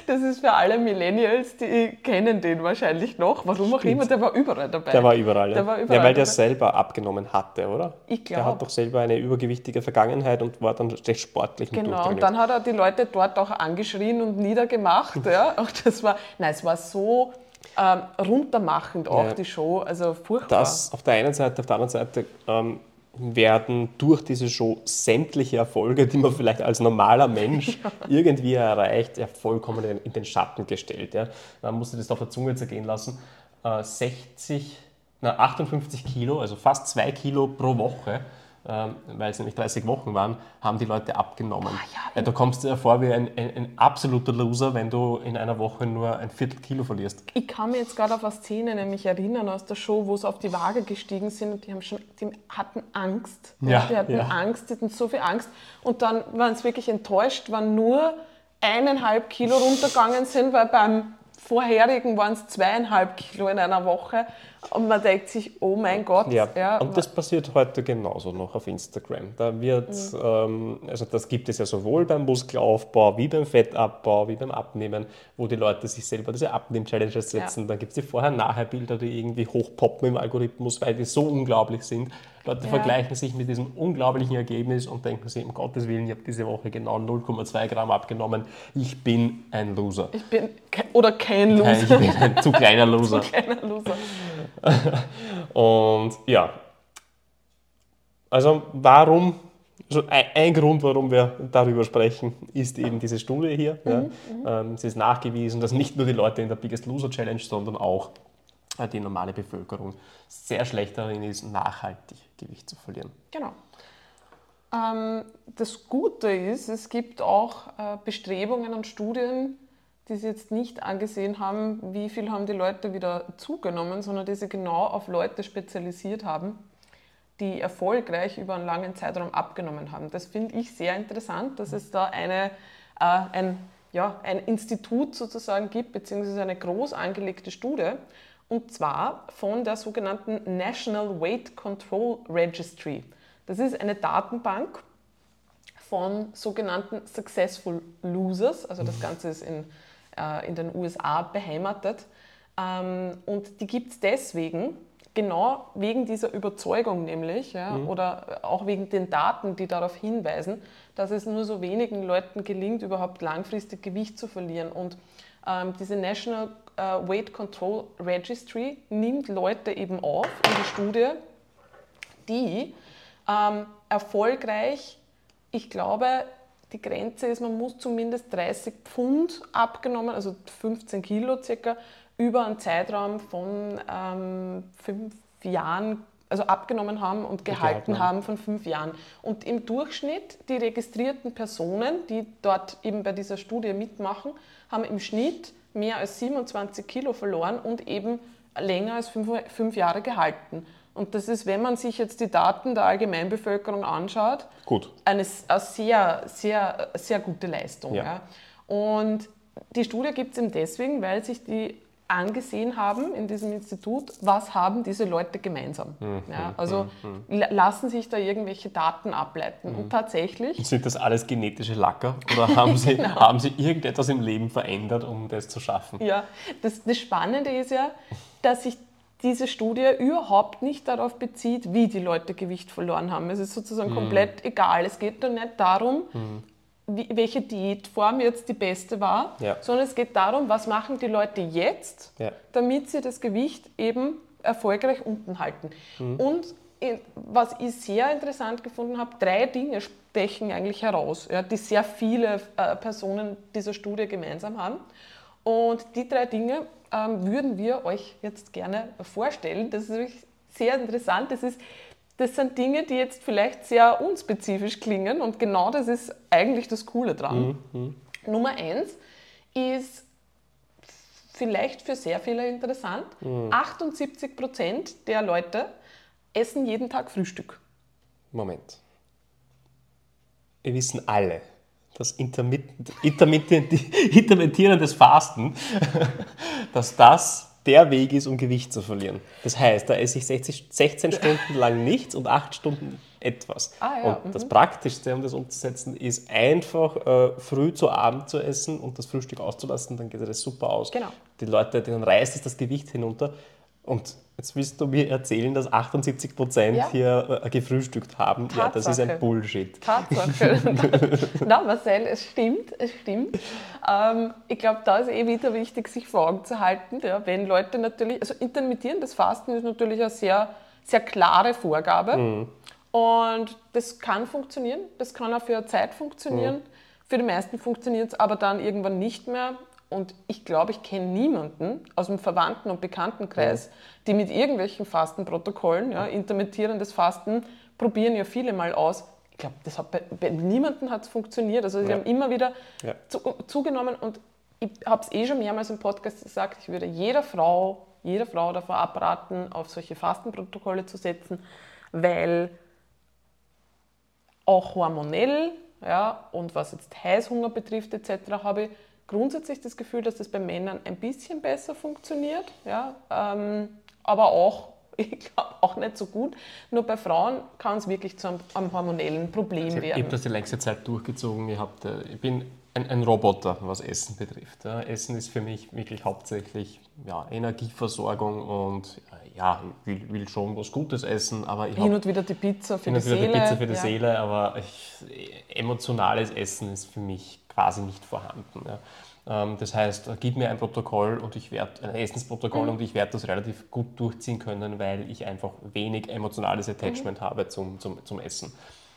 Das ist für alle Millennials, die kennen den wahrscheinlich noch. Warum auch immer, der war überall dabei. Der war überall. Ja, Der war überall ja weil der dabei. selber abgenommen hatte, oder? Ich Der glaub. hat doch selber eine übergewichtige Vergangenheit und war dann recht sportlich Genau, und dann hat er die Leute dort auch angeschrien und niedergemacht. Ja. Und das war, nein, es war so ähm, runtermachend auch, Ja. die Show. Also furchtbar. Das auf der einen Seite, auf der anderen Seite ähm, werden durch diese Show sämtliche Erfolge, die man vielleicht als normaler Mensch irgendwie erreicht, ja, vollkommen in, in den Schatten gestellt. Ja. Man musste das auf der Zunge zergehen lassen. Äh, 60, na, 58 Kilo, also fast 2 Kilo pro Woche, weil es nämlich 30 Wochen waren, haben die Leute abgenommen. ja, du kommst dir vor wie ein, ein, ein absoluter Loser, wenn du in einer Woche nur ein Viertel Kilo verlierst. Ich kann mich jetzt gerade auf eine Szene nämlich erinnern aus der Show, wo sie auf die Waage gestiegen sind und die, haben schon, die hatten Angst. Ja, die hatten ja. Angst, die hatten so viel Angst. Und dann waren sie wirklich enttäuscht, wann nur eineinhalb Kilo runtergegangen sind, weil beim vorherigen waren es zweieinhalb Kilo in einer Woche. Und man denkt sich, oh mein Gott. Ja, und das passiert heute genauso noch auf Instagram. Da wird, Mhm. ähm, also das gibt es ja sowohl beim Muskelaufbau, wie beim Fettabbau, wie beim Abnehmen, wo die Leute sich selber diese Abnehm-Challenges setzen. Dann gibt es die Vorher-Nachher-Bilder, die irgendwie hochpoppen im Algorithmus, weil die so unglaublich sind. Leute Ja. vergleichen sich mit diesem unglaublichen Ergebnis und denken sich, um Gottes Willen, ich habe diese Woche genau 0,2 Gramm abgenommen. Ich bin ein Loser. ich bin, oder kein Nein, Loser. ich bin ein zu kleiner Loser. Keiner Loser. Und ja, also warum, also ein, Grund, warum wir darüber sprechen, ist eben diese Studie hier. Ja. Ähm, es ist nachgewiesen, dass nicht nur die Leute in der Biggest Loser Challenge, sondern auch die normale Bevölkerung sehr schlecht darin ist, nachhaltig Gewicht zu verlieren. Genau. Ähm, das Gute ist, es gibt auch äh, Bestrebungen und Studien, die sie jetzt nicht angesehen haben, wie viel haben die Leute wieder zugenommen, sondern die sie genau auf Leute spezialisiert haben, die erfolgreich über einen langen Zeitraum abgenommen haben. Das finde ich sehr interessant, dass es da eine, äh, ein, ja, ein Institut sozusagen gibt, beziehungsweise eine groß angelegte Studie, und zwar von der sogenannten National Weight Control Registry. Das ist eine Datenbank von sogenannten Successful Losers, also das Ganze ist in, äh, in den USA beheimatet. Ähm, und die gibt es deswegen, genau wegen dieser Überzeugung nämlich, ja, oder auch wegen den Daten, die darauf hinweisen, dass es nur so wenigen Leuten gelingt, überhaupt langfristig Gewicht zu verlieren. Und ähm, diese National äh, Weight Control Registry nimmt Leute eben auf in die Studie, die ähm, erfolgreich, ich glaube, die Grenze ist, man muss zumindest 30 Pfund abgenommen, also 15 Kilo circa, über einen Zeitraum von ähm, fünf Jahren, also abgenommen haben und gehalten haben von fünf Jahren. Und im Durchschnitt, die registrierten Personen, die dort eben bei dieser Studie mitmachen, haben im Schnitt mehr als 27 Kilo verloren und eben länger als fünf, fünf Jahre gehalten. Und das ist, wenn man sich jetzt die Daten der Allgemeinbevölkerung anschaut, Gut. eine, eine sehr, sehr, sehr gute Leistung. Ja. Ja. Und die Studie gibt es eben deswegen, weil sich die angesehen haben in diesem Institut, was haben diese Leute gemeinsam. ja, also la- lassen sich da irgendwelche Daten ableiten. Und tatsächlich, Sind das alles genetische Lacker oder haben Sie, Genau. haben Sie irgendetwas im Leben verändert, um das zu schaffen? ja, das, das Spannende ist ja, dass sich diese Studie überhaupt nicht darauf bezieht, wie die Leute Gewicht verloren haben. Es ist sozusagen Mhm. komplett egal. Es geht da nicht darum, wie, welche Diätform jetzt die beste war, Ja. sondern es geht darum, was machen die Leute jetzt, Ja. damit sie das Gewicht eben erfolgreich unten halten. Und in- was ich sehr interessant gefunden habe, drei Dinge stechen eigentlich heraus, ja, die sehr viele äh, Personen dieser Studie gemeinsam haben. Und die drei Dinge ähm, würden wir euch jetzt gerne vorstellen. Das ist wirklich sehr interessant. Das, ist, das sind Dinge, die jetzt vielleicht sehr unspezifisch klingen und genau das ist eigentlich das Coole dran. Nummer eins ist vielleicht für sehr viele interessant. 78 Prozent der Leute essen jeden Tag Frühstück. Moment. Wir wissen alle, dass intermitt- intermittierend- intermittierendes Fasten, dass das der Weg ist, um Gewicht zu verlieren. Das heißt, da esse ich 60, 16 Stunden lang nichts und 8 Stunden etwas. Ah, ja. Und das Praktischste, um das umzusetzen, ist einfach äh, früh zu Abend zu essen und das Frühstück auszulassen, dann geht das super aus. Genau. Die Leute, denen reißt es das Gewicht hinunter. Und jetzt willst du mir erzählen, dass 78 Prozent Ja. hier äh, gefrühstückt haben. Ja, das ist ein Tatsache. Bullshit. Tatsache. Na, Marcel, es stimmt, es stimmt. Ähm, ich glaube, da ist eh wieder wichtig, sich vor Augen zu halten, ja, wenn Leute natürlich, also intermittierendes Fasten ist natürlich eine sehr, sehr klare Vorgabe und das kann funktionieren, das kann auch für eine Zeit funktionieren. Für die meisten funktioniert es aber dann irgendwann nicht mehr. Und ich glaube, ich kenne niemanden aus dem Verwandten- und Bekanntenkreis, die mit irgendwelchen Fastenprotokollen, ja, intermittierendes Fasten, probieren ja viele mal aus. Ich glaube, das hat bei, bei niemandem hat es funktioniert. Also sie Ja. haben immer wieder Ja. zu, zugenommen und ich habe es eh schon mehrmals im Podcast gesagt, ich würde jeder Frau, jeder Frau davor abraten, auf solche Fastenprotokolle zu setzen, weil auch hormonell ja, und was jetzt Heißhunger betrifft etc., habe ich grundsätzlich das Gefühl, dass das bei Männern ein bisschen besser funktioniert, ja, ähm, aber auch, ich glaube, auch nicht so gut. Nur bei Frauen kann es wirklich zu einem, einem hormonellen Problem Ich werden. habe das die längste Zeit durchgezogen. Ich, hab, da- ich bin ein, ein Roboter, was Essen betrifft. Ja, Essen ist für mich wirklich hauptsächlich ja, Energieversorgung und äh, ja, ich will, will schon was Gutes essen, aber ich Hin und wieder die Pizza für hin die und wieder Seele. die Pizza für die ja. Seele, aber ich, emotionales Essen ist für mich quasi nicht vorhanden. Ja. Ähm, Das heißt, gib mir ein Protokoll und ich werde ein Essensprotokoll und ich werde das relativ gut durchziehen können, weil ich einfach wenig emotionales Attachment habe zum, zum, zum Essen.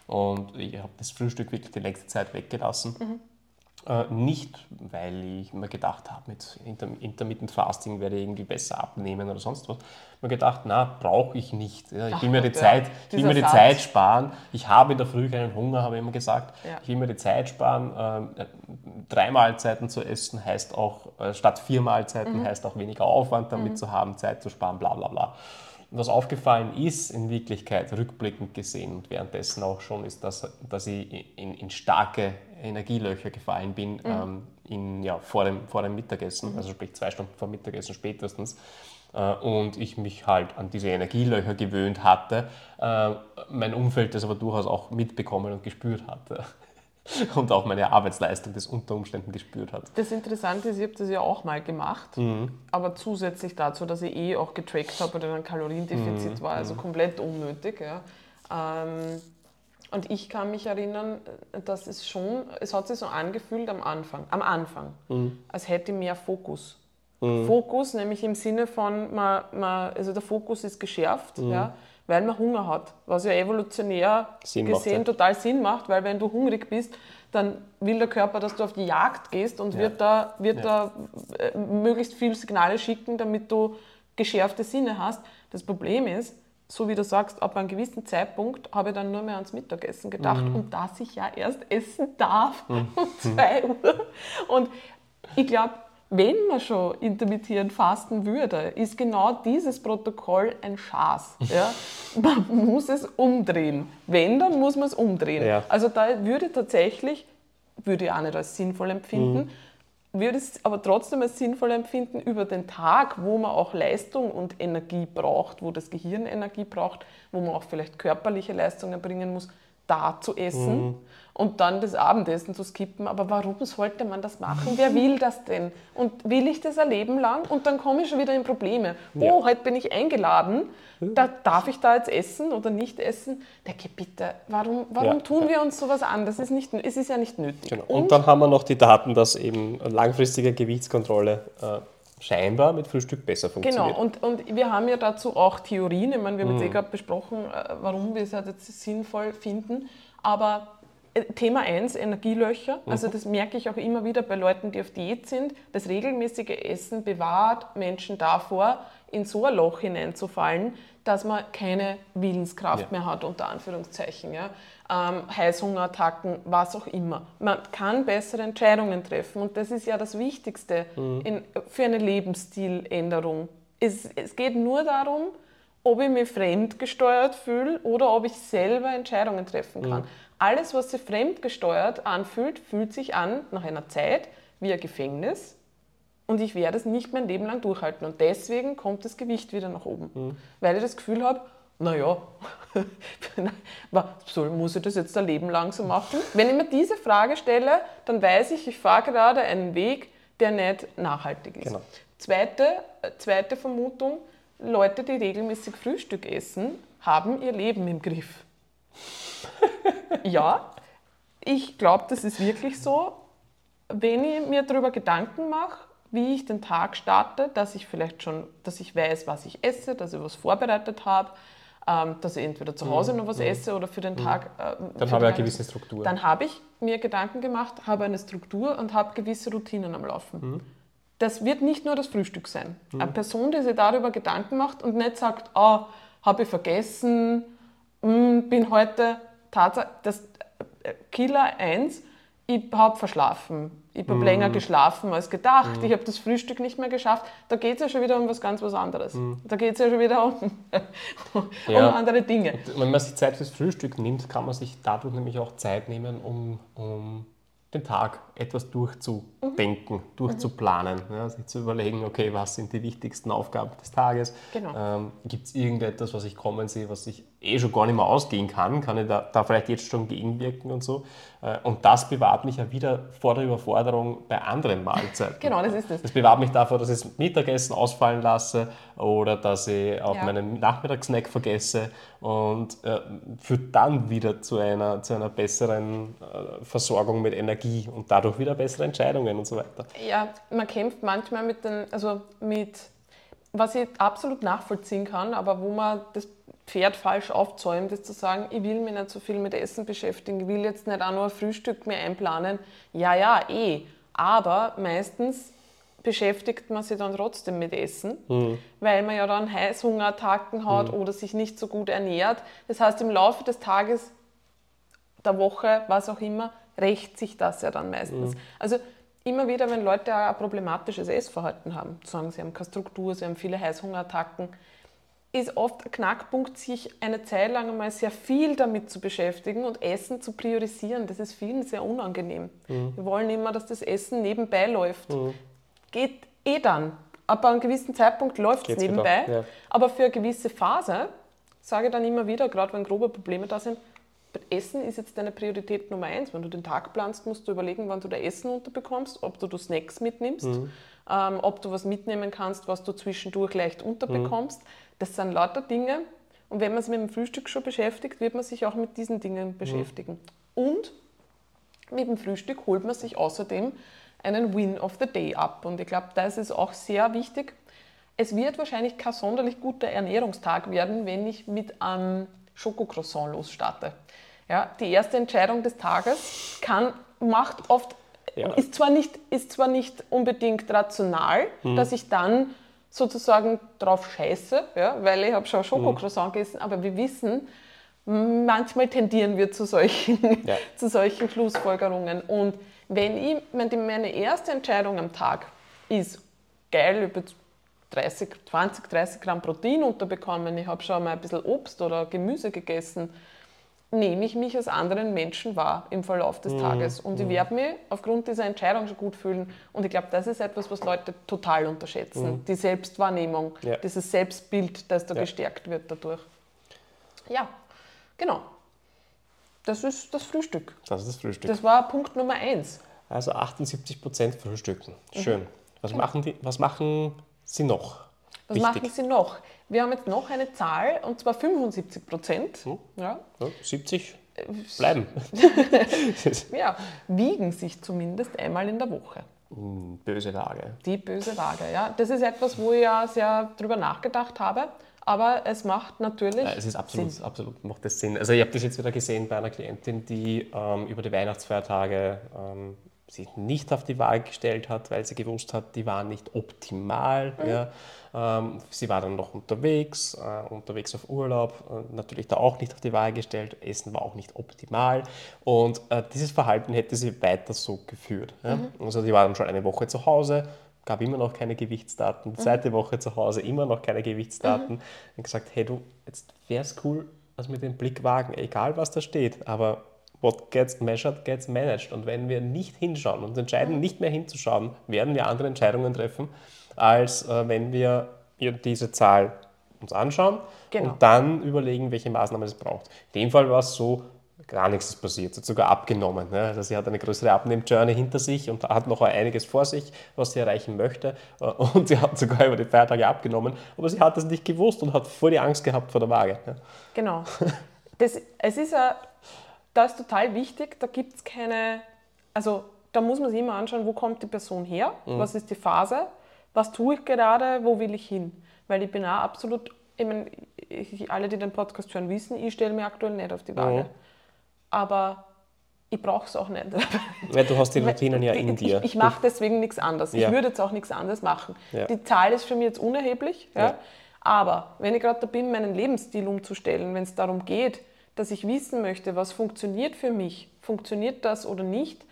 Und ich habe das Frühstück wirklich die längste Zeit weggelassen. Äh, nicht, weil ich mir gedacht habe, mit Inter Intermittent Fasting werde ich irgendwie besser abnehmen oder sonst was. Ich habe mir gedacht, na, brauche ich nicht. Ja, ich will mir die ja. Zeit, ich will mir die Satz. Zeit sparen. Ich habe in der Früh keinen Hunger, habe ich immer gesagt. Ja. Ich will mir die Zeit sparen. Ähm, drei Mahlzeiten zu essen heißt auch, äh, statt vier Mahlzeiten Mhm. heißt auch weniger Aufwand damit zu haben, Zeit zu sparen, bla bla bla. Was aufgefallen ist, in Wirklichkeit rückblickend gesehen und währenddessen auch schon, ist, dass, dass ich in, in starke Energielöcher gefallen bin ähm, in, ja, vor, dem, vor dem Mittagessen, also sprich zwei Stunden vor Mittagessen spätestens. Äh, und ich mich halt an diese Energielöcher gewöhnt hatte, äh, mein Umfeld das aber durchaus auch mitbekommen und gespürt hatte. Und auch meine Arbeitsleistung das unter Umständen gespürt hat. Das Interessante ist, ich habe das ja auch mal gemacht, Mhm. aber zusätzlich dazu, dass ich eh auch getrackt habe oder ein Kaloriendefizit Mhm. war, also komplett unnötig. Ja. Ähm, und ich kann mich erinnern, dass es schon, es hat sich so angefühlt am Anfang, am Anfang, Mhm. als hätte ich mehr Fokus. Fokus, nämlich im Sinne von, man, man, also der Fokus ist geschärft, ja, weil man Hunger hat, was ja evolutionär Mhm. Sinn macht, gesehen ja. total Sinn macht, weil wenn du hungrig bist, dann will der Körper, dass du auf die Jagd gehst und Ja. wird da, wird Ja. da äh, möglichst viele Signale schicken, damit du geschärfte Sinne hast. Das Problem ist, so wie du sagst, ab einem gewissen Zeitpunkt habe ich dann nur mehr ans Mittagessen gedacht Mhm. und dass ich ja erst essen darf um 2 Uhr. Und ich glaube, wenn man schon intermittierend fasten würde, ist genau dieses Protokoll ein Schaß. Ja? Man muss es umdrehen. Wenn, dann muss man es umdrehen. Ja. Also da würde tatsächlich, würde ich auch nicht als sinnvoll empfinden, würde es aber trotzdem als sinnvoll empfinden, über den Tag, wo man auch Leistung und Energie braucht, wo das Gehirn Energie braucht, wo man auch vielleicht körperliche Leistungen bringen muss, da zu essen und dann das Abendessen zu skippen. Aber warum sollte man das machen? Wer will das denn? Und will ich das ein Leben lang? Und dann komme ich schon wieder in Probleme. Ja. Oh, heute bin ich eingeladen, da, darf ich da jetzt essen oder nicht essen? Denke bitte, warum, warum Ja. tun wir uns sowas an? Das ist nicht, es ist ja nicht nötig. Genau. Und, dann haben wir noch die Daten, dass eben langfristige Gewichtskontrolle äh, scheinbar mit Frühstück besser funktioniert. Genau, und, und wir haben ja dazu auch Theorien. Ich meine, wir haben jetzt eh gerade besprochen, äh, warum wir es halt jetzt sinnvoll finden. Aber Thema 1, Energielöcher. Also das merke ich auch immer wieder bei Leuten, die auf Diät sind. Das regelmäßige Essen bewahrt Menschen davor, in so ein Loch hineinzufallen, dass man keine Willenskraft Ja. mehr hat, unter Anführungszeichen. Ja? Ähm, Heißhungerattacken, was auch immer. Man kann bessere Entscheidungen treffen und das ist ja das Wichtigste in, für eine Lebensstiländerung. Es, es geht nur darum, ob ich mich fremdgesteuert fühle oder ob ich selber Entscheidungen treffen kann. Alles, was sich fremdgesteuert anfühlt, fühlt sich an nach einer Zeit wie ein Gefängnis und ich werde es nicht mein Leben lang durchhalten. Und deswegen kommt das Gewicht wieder nach oben. Mhm. Weil ich das Gefühl habe, naja, muss ich das jetzt ein Leben lang so machen? Wenn ich mir diese Frage stelle, dann weiß ich, ich fahre gerade einen Weg, der nicht nachhaltig ist. Genau. Zweite, äh, zweite Vermutung, Leute, die regelmäßig Frühstück essen, haben ihr Leben im Griff. Ja, ich glaube, das ist wirklich so. Wenn ich mir darüber Gedanken mache, wie ich den Tag starte, dass ich vielleicht schon, dass ich weiß, was ich esse, dass ich was vorbereitet habe, ähm, dass ich entweder zu Hause mhm. noch was mhm. esse oder für den mhm. Tag. Äh, dann habe ich eine gewisse Struktur. Dann habe ich mir Gedanken gemacht, habe eine Struktur und habe gewisse Routinen am Laufen. Mhm. Das wird nicht nur das Frühstück sein. Mhm. Eine Person, die sich darüber Gedanken macht und nicht sagt, oh, habe ich vergessen, mh, hm, bin heute Tatsache, das äh, Killer 1, ich habe verschlafen. Ich habe mm. länger geschlafen als gedacht. Mm. Ich habe das Frühstück nicht mehr geschafft. Da geht es ja schon wieder um was ganz was anderes. Mm. Da geht es ja schon wieder um, ja. um andere Dinge. Und wenn man sich Zeit fürs Frühstück nimmt, kann man sich dadurch nämlich auch Zeit nehmen, um, um den Tag etwas durchzudenken, mhm. durchzuplanen, ja, sich zu überlegen, okay, was sind die wichtigsten Aufgaben des Tages? Genau. Ähm, Gibt es irgendetwas, was ich kommen sehe, was ich eh schon gar nicht mehr ausgehen kann? Kann ich da, da vielleicht jetzt schon gegenwirken und so? Äh, und das bewahrt mich ja wieder vor der Überforderung bei anderen Mahlzeiten. genau, das ist es. Das bewahrt mich davor, dass ich das Mittagessen ausfallen lasse oder dass ich auch ja. meinen Nachmittagssnack vergesse und äh, führt dann wieder zu einer, zu einer besseren äh, Versorgung mit Energie und dadurch wieder bessere Entscheidungen und so weiter. Ja, man kämpft manchmal mit den, also mit, was ich absolut nachvollziehen kann, aber wo man das Pferd falsch aufzäumt, ist zu sagen, ich will mich nicht so viel mit Essen beschäftigen, ich will jetzt nicht auch nur ein Frühstück mehr einplanen. Ja, ja, eh. Aber meistens beschäftigt man sich dann trotzdem mit Essen, mhm. weil man ja dann Heißhungerattacken hat mhm. oder sich nicht so gut ernährt. Das heißt, im Laufe des Tages, der Woche, was auch immer, rächt sich das ja dann meistens. Mhm. Also immer wieder, wenn Leute ein problematisches Essverhalten haben, sagen, sie haben keine Struktur, sie haben viele Heißhungerattacken, ist oft ein Knackpunkt, sich eine Zeit lang einmal sehr viel damit zu beschäftigen und Essen zu priorisieren. Das ist vielen sehr unangenehm. Mhm. Wir wollen immer, dass das Essen nebenbei läuft. Mhm. Geht eh dann. Ab einem gewissen Zeitpunkt läuft es nebenbei. Ja. Aber für eine gewisse Phase, sage ich dann immer wieder, gerade wenn grobe Probleme da sind, Essen ist jetzt deine Priorität Nummer eins. Wenn du den Tag planst, musst du überlegen, wann du da Essen unterbekommst, ob du, du Snacks mitnimmst, mhm. ähm, ob du was mitnehmen kannst, was du zwischendurch leicht unterbekommst. Mhm. Das sind lauter Dinge. Und wenn man sich mit dem Frühstück schon beschäftigt, wird man sich auch mit diesen Dingen mhm. beschäftigen. Mhm. Und mit dem Frühstück holt man sich außerdem einen Win of the Day ab. Und ich glaube, das ist auch sehr wichtig. Es wird wahrscheinlich kein sonderlich guter Ernährungstag werden, wenn ich mit einem Schokocroissant losstarte. Ja, die erste Entscheidung des Tages kann, macht oft, ja. ist, zwar nicht, ist zwar nicht unbedingt rational, mhm. dass ich dann sozusagen drauf scheiße, ja, weil ich habe schon Schokocroissant mhm. gegessen, aber wir wissen, manchmal tendieren wir zu solchen, ja. zu solchen Schlussfolgerungen. Und wenn ich, meine erste Entscheidung am Tag ist, geil, über 30, 20, 30 Gramm Protein unterbekommen, ich habe schon mal ein bisschen Obst oder Gemüse gegessen, nehme ich mich als anderen Menschen wahr im Verlauf des mhm. Tages. Und ich mhm. werde mich aufgrund dieser Entscheidung schon gut fühlen. Und ich glaube, das ist etwas, was Leute total unterschätzen. Mhm. Die Selbstwahrnehmung, ja. dieses Selbstbild, das da ja. gestärkt wird dadurch. Ja, genau. Das ist das Frühstück. Das ist das Frühstück. Das war Punkt Nummer eins. Also 78 Prozent frühstücken. Mhm. Schön. Mhm. Was, machen die, was machen Sie noch? Was Wichtig. machen Sie noch? Wir haben jetzt noch eine Zahl, und zwar 75 Prozent. Hm. Ja. ja. 70 bleiben. ja, wiegen sich zumindest einmal in der Woche. Hm, böse Waage. Die böse Waage, ja. Das ist etwas, wo ich ja sehr drüber nachgedacht habe. Aber es macht natürlich. Ja, es ist absolut, Sinn. absolut macht das Sinn. Also ich habe das jetzt wieder gesehen bei einer Klientin, die ähm, über die Weihnachtsfeiertage ähm, sich nicht auf die Waage gestellt hat, weil sie gewusst hat, die waren nicht optimal. Mhm. Ja. Ähm, sie war dann noch unterwegs, äh, unterwegs auf Urlaub, äh, natürlich da auch nicht auf die Waage gestellt, Essen war auch nicht optimal und äh, dieses Verhalten hätte sie weiter so geführt. Ja. Mhm. Also die war dann schon eine Woche zu Hause, gab immer noch keine Gewichtsdaten, die mhm. zweite mhm. Woche zu Hause immer noch keine Gewichtsdaten. Mhm. Und gesagt, hey du, jetzt wäre es cool, also mit dem Blick wagen, egal was da steht, aber what gets measured gets managed. Und wenn wir nicht hinschauen und entscheiden, nicht mehr hinzuschauen, werden wir andere Entscheidungen treffen, als äh, wenn wir diese Zahl uns anschauen genau. und dann überlegen, welche Maßnahmen es braucht. In dem Fall war es so, gar nichts ist passiert. Sie hat sogar abgenommen. Ne? Also sie hat eine größere Abnehm-Journey hinter sich und hat noch einiges vor sich, was sie erreichen möchte. Äh, und sie hat sogar über die Feiertage abgenommen, aber sie hat es nicht gewusst und hat voll die Angst gehabt vor der Waage. Ne? Genau. Das, es ist ja, da ist total wichtig, da gibt es keine, also da muss man sich immer anschauen, wo kommt die Person her, mhm. was ist die Phase, was tue ich gerade, wo will ich hin. Weil ich bin auch absolut, ich meine, alle, die den Podcast hören, wissen, ich stelle mir aktuell nicht auf die Waage. Mhm aber ich brauche es auch nicht. Ja, du hast die Routinen ja in dir. Ich, ich mache deswegen nichts anderes. Ja. Ich würde jetzt auch nichts anderes machen. Ja. Die Zahl ist für mich jetzt unerheblich. Ja. Aber wenn ich gerade da bin, meinen Lebensstil umzustellen, wenn es darum geht, dass ich wissen möchte, was funktioniert für mich, funktioniert das oder nicht,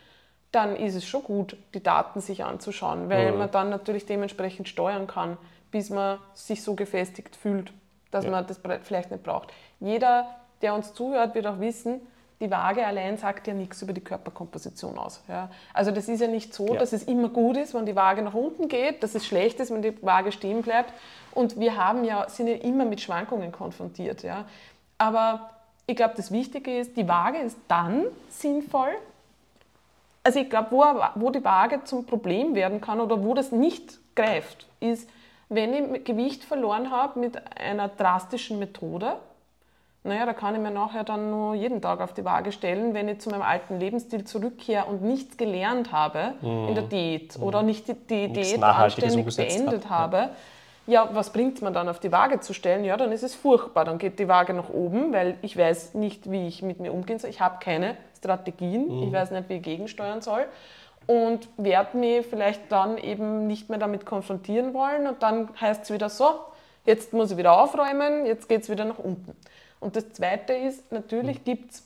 dann ist es schon gut, die Daten sich anzuschauen, weil mhm. man dann natürlich dementsprechend steuern kann, bis man sich so gefestigt fühlt, dass man das vielleicht nicht braucht. Jeder, der uns zuhört, wird auch wissen, die Waage allein sagt ja nichts über die Körperkomposition aus. Ja. Also das ist ja nicht so, ja. dass es immer gut ist, wenn die Waage nach unten geht, dass es schlecht ist, wenn die Waage stehen bleibt. Und wir haben ja, sind ja immer mit Schwankungen konfrontiert. Ja. Aber ich glaube, das Wichtige ist, die Waage ist dann sinnvoll. Also ich glaube, wo, wo die Waage zum Problem werden kann oder wo das nicht greift, ist, wenn ich Gewicht verloren habe mit einer drastischen Methode, naja, da kann ich mir nachher dann nur jeden Tag auf die Waage stellen, wenn ich zu meinem alten Lebensstil zurückkehre und nichts gelernt habe mhm. in der Diät mhm. oder nicht die, die Diät anständig beendet hat. habe. Ja. Ja, was bringt es mir dann auf die Waage zu stellen? Ja, dann ist es furchtbar. Dann geht die Waage nach oben, weil ich weiß nicht, wie ich mit mir umgehen soll. Ich habe keine Strategien. Mhm. Ich weiß nicht, wie ich gegensteuern soll und werde mich vielleicht dann eben nicht mehr damit konfrontieren wollen und dann heißt es wieder so, jetzt muss ich wieder aufräumen, jetzt geht es wieder nach unten. Und das Zweite ist, natürlich mhm. gibt es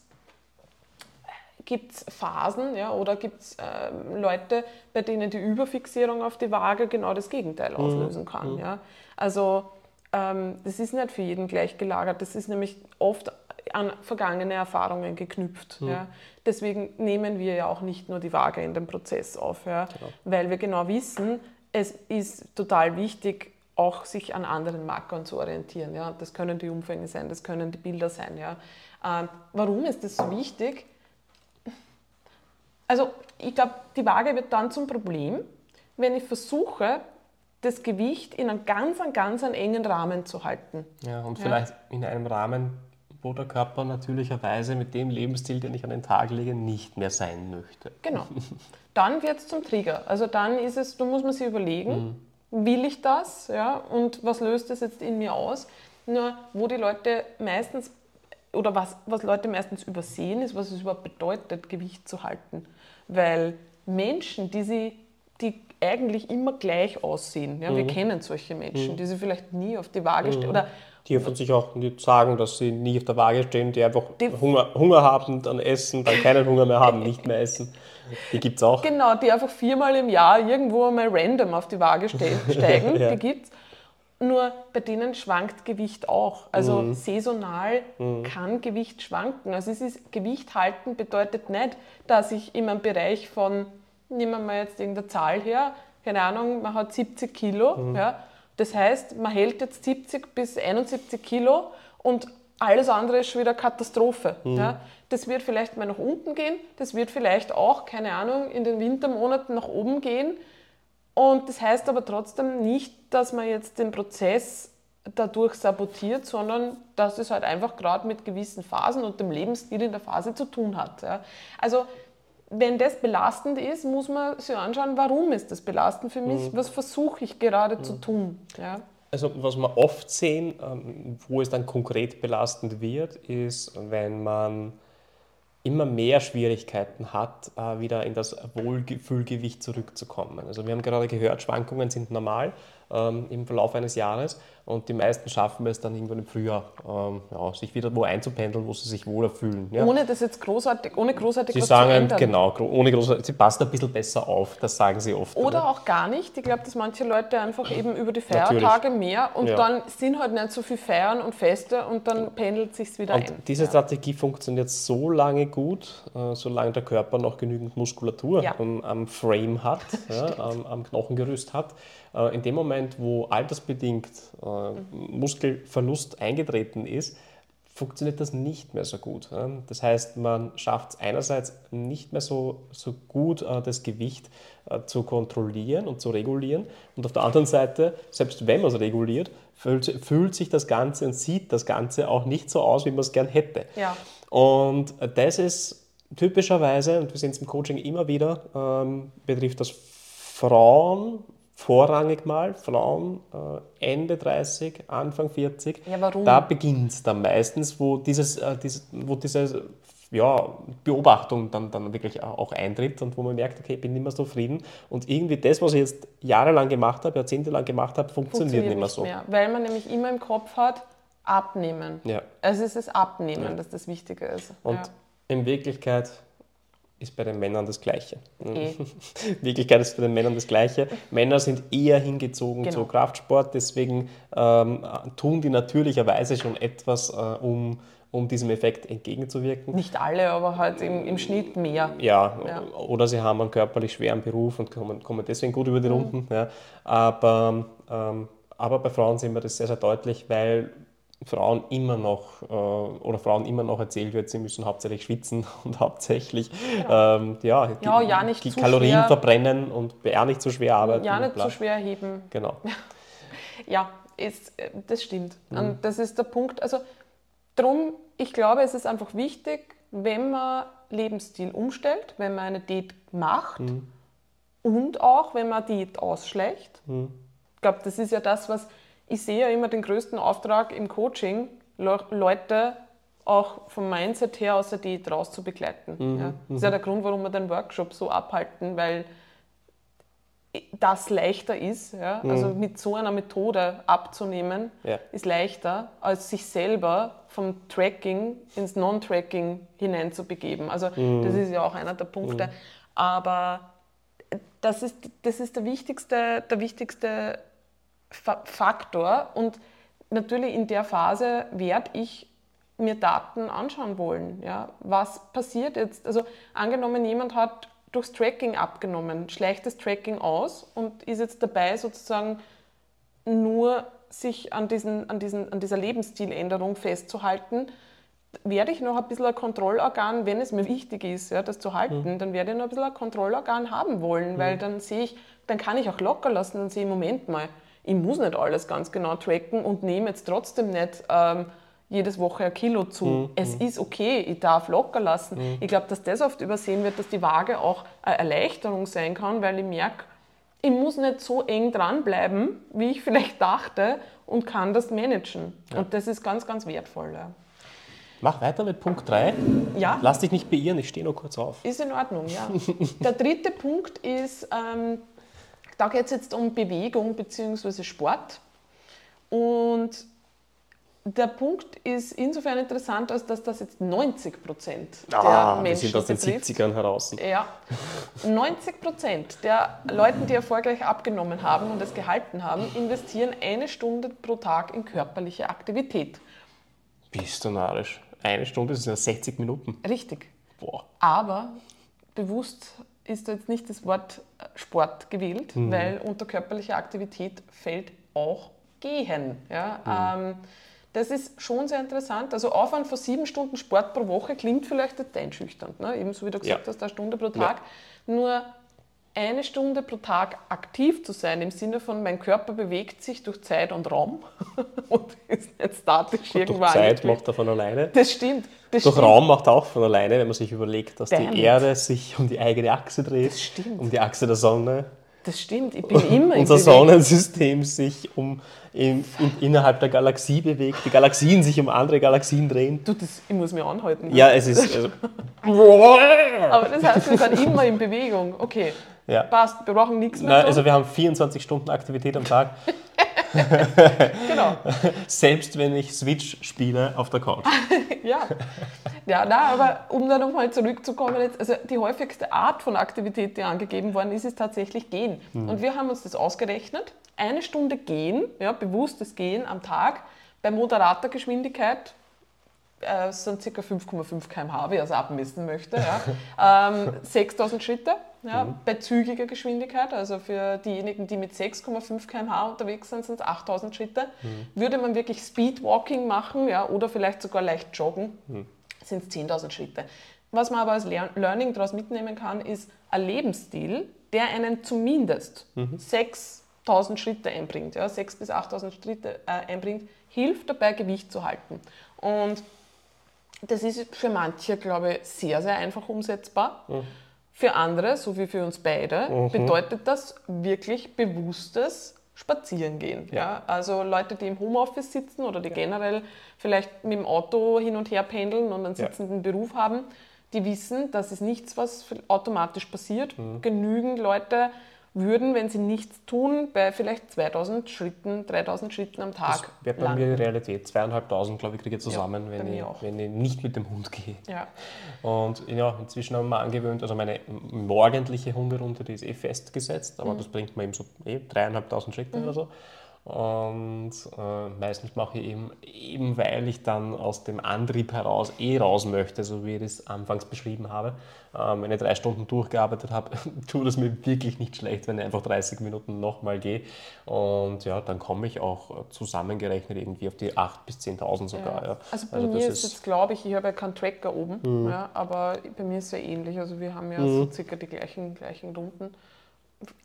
gibt Phasen ja, oder gibt es äh, Leute, bei denen die Überfixierung auf die Waage genau das Gegenteil mhm. auslösen kann. Mhm. Ja. Also ähm, das ist nicht für jeden gleich gelagert, das ist nämlich oft an vergangene Erfahrungen geknüpft. Mhm. Ja. Deswegen nehmen wir ja auch nicht nur die Waage in den Prozess auf, ja, genau. weil wir genau wissen, es ist total wichtig, auch sich an anderen Markern zu orientieren. Ja? Das können die Umfänge sein, das können die Bilder sein. Ja? Ähm, warum ist das so wichtig? Also ich glaube, die Waage wird dann zum Problem, wenn ich versuche, das Gewicht in einem ganz, ganz einen engen Rahmen zu halten. Ja, und vielleicht in einem Rahmen, wo der Körper natürlicherweise mit dem Lebensstil, den ich an den Tag lege, nicht mehr sein möchte. Genau. Dann wird es zum Trigger. Also dann ist es, da muss man sich überlegen, mhm will ich das ja, und was löst das jetzt in mir aus? Nur wo die Leute meistens oder was, was Leute meistens übersehen, ist, was es überhaupt bedeutet, Gewicht zu halten. Weil Menschen, die, sie, die eigentlich immer gleich aussehen, ja, mhm. wir kennen solche Menschen, mhm. die sie vielleicht nie auf die Waage stellen mhm. die von sich auch nicht sagen, dass sie nie auf der Waage stehen, die einfach die Hunger, Hunger haben, dann essen, dann keinen Hunger mehr haben, nicht mehr essen. Die gibt es auch. Genau, die einfach viermal im Jahr irgendwo einmal random auf die Waage steigen. ja. Die gibt es. Nur bei denen schwankt Gewicht auch. Also mhm. saisonal mhm. kann Gewicht schwanken. Also es ist Gewicht halten bedeutet nicht, dass ich in einem Bereich von, nehmen wir mal jetzt irgendeine Zahl her, keine Ahnung, man hat 70 Kilo. Mhm. Ja, das heißt, man hält jetzt 70 bis 71 Kilo und alles andere ist schon wieder Katastrophe. Mhm. Ja. Das wird vielleicht mal nach unten gehen, das wird vielleicht auch, keine Ahnung, in den Wintermonaten nach oben gehen. Und das heißt aber trotzdem nicht, dass man jetzt den Prozess dadurch sabotiert, sondern dass es halt einfach gerade mit gewissen Phasen und dem Lebensstil in der Phase zu tun hat. Ja. Also wenn das belastend ist, muss man sich anschauen, warum ist das belastend für mich, mhm. was versuche ich gerade mhm. zu tun. Ja. Also was wir oft sehen, ähm, wo es dann konkret belastend wird, ist, wenn man immer mehr Schwierigkeiten hat, äh, wieder in das Wohlfühlgewicht zurückzukommen. Also wir haben gerade gehört, Schwankungen sind normal ähm, im Verlauf eines Jahres Und die meisten schaffen es dann irgendwann im Frühjahr, ähm, ja, sich wieder wo einzupendeln, wo sie sich wohler fühlen. Ja. Ohne das jetzt großartig, ohne großartig Sie was sagen, zu ändern. genau, ohne großartig, sie passen ein bisschen besser auf, das sagen sie oft. Oder auch gar nicht. Ich glaube, dass manche Leute einfach eben über die Natürlich. Feiertage mehr und Ja. dann sind halt nicht so viel Feiern und Feste und dann pendelt sich wieder Und ein. diese. Strategie funktioniert so lange gut, äh, solange der Körper noch genügend Muskulatur am, am Frame hat, am, am Knochengerüst hat. Äh, in dem Moment, wo altersbedingt äh, Muskelverlust eingetreten ist, funktioniert das nicht mehr so gut. Das heißt, man schafft es einerseits nicht mehr so, so gut, äh, das Gewicht äh, zu kontrollieren und zu regulieren. Und auf der anderen Seite, selbst wenn man es reguliert, fühlt, fühlt sich das Ganze und sieht das Ganze auch nicht so aus, wie man es gern hätte. Ja. Und das ist typischerweise, und wir sehen es im Coaching immer wieder, ähm, betrifft das Frauen vorrangig mal, Frauen äh, Ende 30, Anfang 40. Ja, warum? Da beginnt es dann meistens, wo, dieses, äh, dieses, wo diese ja, Beobachtung dann, dann wirklich auch eintritt und wo man merkt, okay, ich bin nicht mehr so zufrieden und irgendwie das, was ich jetzt jahrelang gemacht habe, jahrzehntelang gemacht habe, funktioniert, nicht mehr so. mehr, weil man nämlich immer im Kopf hat, abnehmen. Ja. Also es ist das Abnehmen, das das Wichtige ist. Und ja. in Wirklichkeit ist bei den Männern das Gleiche. Eh. In Wirklichkeit ist bei den Männern das Gleiche. Männer sind eher hingezogen Genau. zu Kraftsport, deswegen ähm, tun die natürlicherweise schon etwas, äh, um, um diesem Effekt entgegenzuwirken. Nicht alle, aber halt im, im Schnitt mehr. Ja, Ja. oder sie haben einen körperlich schweren Beruf und kommen, kommen deswegen gut Mhm. über die Runden. Ja. Aber, ähm, aber bei Frauen sehen wir das sehr, sehr deutlich, weil Frauen immer noch äh, oder Frauen immer noch erzählt wird, sie müssen hauptsächlich schwitzen und hauptsächlich ähm, ja, die, Ja, ja, die zu Kalorien schwer. verbrennen und ja nicht zu schwer arbeiten. Ja, nicht bla. so schwer heben. Genau. Ja, ist, äh, das stimmt. Mhm. Und das ist der Punkt. Also drum, ich glaube, es ist einfach wichtig, wenn man Lebensstil umstellt, wenn man eine Diät macht Mhm. und auch, wenn man Diät ausschleicht. Ich glaube, das ist ja das, was ich sehe ja immer den größten Auftrag im Coaching, Le Leute auch vom Mindset her aus der Diät raus zu begleiten. ja. Das ist ja der Grund, warum wir den Workshop so abhalten, weil das leichter ist. Ja? Also mit so einer Methode abzunehmen, Ja. ist leichter, als sich selber vom Tracking ins Non-Tracking hineinzubegeben. Also das ist ja auch einer der Punkte. Aber das ist, das ist der wichtigste, der wichtigste Faktor. Und natürlich in der Phase werde ich mir Daten anschauen wollen. Ja? Was passiert jetzt? Also angenommen, jemand hat durchs Tracking abgenommen, schleicht das Tracking aus und ist jetzt dabei, sozusagen nur sich an, diesen, an, diesen, an dieser Lebensstiländerung festzuhalten, werde ich noch ein bisschen ein Kontrollorgan, wenn es mir wichtig ist, ja, das zu halten, dann werde ich noch ein bisschen ein Kontrollorgan haben wollen, weil dann sehe ich, dann kann ich auch locker lassen und sehe, Moment mal, ich muss nicht alles ganz genau tracken und nehme jetzt trotzdem nicht ähm, jedes Woche ein Kilo zu. Es ist okay, ich darf locker lassen. Ich glaube, dass das oft übersehen wird, dass die Waage auch eine Erleichterung sein kann, weil ich merke, ich muss nicht so eng dranbleiben, wie ich vielleicht dachte und kann das managen. Und das ist ganz, ganz wertvoll. Ja. Mach weiter mit Punkt 3. Ja. Lass dich nicht beirren, ich stehe nur kurz auf. Ist in Ordnung, ja. Der dritte Punkt ist, ähm, da geht es jetzt um Bewegung bzw. Sport. Und der Punkt ist insofern interessant, als dass das jetzt 90 Prozent der Ah, Menschen sind aus den betrifft. 70ern heraus. Ja, 90 Prozent der Leute, die erfolgreich abgenommen haben und es gehalten haben, investieren eine Stunde pro Tag in körperliche Aktivität. Bist du narrisch? Eine Stunde, sind ja 60 Minuten. Richtig. Boah. Aber bewusst ist da jetzt nicht das Wort äh, Sport gewählt, weil unter körperliche Aktivität fällt auch Gehen. Ja? Ähm, das ist schon sehr interessant. Also Aufwand von sieben Stunden Sport pro Woche klingt vielleicht jetzt einschüchternd, ne? ebenso wie du gesagt Ja. hast, eine Stunde pro Tag. Nur eine Stunde pro Tag aktiv zu sein, im Sinne von, mein Körper bewegt sich durch Zeit und Raum und ist nicht statisch irgendwo Durch Zeit macht er von alleine. Das stimmt. Das Durch stimmt. Raum macht er auch von alleine, wenn man sich überlegt, dass Damn die. Erde sich um die eigene Achse dreht, Das stimmt. um die Achse der Sonne. Das stimmt. Ich bin immer in Unser. Sonnensystem sich um, in, in, innerhalb der Galaxie bewegt, die Galaxien sich um andere Galaxien drehen. Du, das, ich muss mich anhalten. Ja, es ist. Also, Aber das heißt, wir sind immer in Bewegung. Okay, ja. passt. Wir brauchen nichts mehr. Nein, also wir haben 24 Stunden Aktivität am Tag. genau. Selbst wenn ich Switch spiele auf der Couch. ja. Ja, na, aber um da nochmal zurückzukommen, jetzt, also die häufigste Art von Aktivität, die angegeben worden ist, ist tatsächlich Gehen. Mhm. Und wir haben uns das ausgerechnet. Eine Stunde Gehen, ja, bewusstes Gehen am Tag, bei moderater Geschwindigkeit, äh, sind ca. 5,5 km/h, wer es abmessen möchte. Ja. ähm, 6000 Schritte ja, mhm. bei zügiger Geschwindigkeit, also für diejenigen, die mit 6,5 km/h unterwegs sind, sind es 8000 Schritte. Mhm. Würde man wirklich Speedwalking machen ja, oder vielleicht sogar leicht joggen, mhm. sind es 10.000 Schritte. Was man aber als Learning daraus mitnehmen kann, ist ein Lebensstil, der einen zumindest mhm. 6000 Schritte einbringt, ja, 6.000 bis 8.000 Schritte äh, einbringt, hilft dabei, Gewicht zu halten. Und das ist für manche, glaube ich, sehr, sehr einfach umsetzbar. Mhm. Für andere, so wie für uns beide, mhm. bedeutet das wirklich bewusstes Spazierengehen. Ja. ja. Also Leute, die im Homeoffice sitzen oder die ja. generell vielleicht mit dem Auto hin und her pendeln und einen sitzenden ja. Beruf haben, die wissen, das ist nichts, was automatisch passiert. Mhm. Genügend Leute würden, wenn sie nichts tun, bei vielleicht 2000 Schritten, 3000 Schritten am Tag. Das wäre bei landen. mir die Realität. Zweieinhalbtausend, glaube ich, kriege ich zusammen, ja, wenn, ich, wenn ich nicht mit dem Hund gehe. Ja. Und ja, inzwischen haben wir angewöhnt, also meine morgendliche Hunderunde, die ist eh festgesetzt, aber mhm. das bringt mir eben so eh dreieinhalbtausend Schritte mhm. oder so. Und äh, meistens mache ich eben, eben, weil ich dann aus dem Antrieb heraus eh raus möchte, so wie ich das anfangs beschrieben habe. Ähm, wenn ich drei Stunden durchgearbeitet habe, tut es mir wirklich nicht schlecht, wenn ich einfach 30 Minuten nochmal gehe. Und ja, dann komme ich auch zusammengerechnet irgendwie auf die 8.000 bis 10.000 sogar. Ja. Ja. Also bei also mir ist jetzt, glaube ich, ich habe ja keinen Tracker oben, mhm. ja, aber bei mir ist es ja ähnlich. Also wir haben ja mhm. so circa die gleichen, gleichen Runden.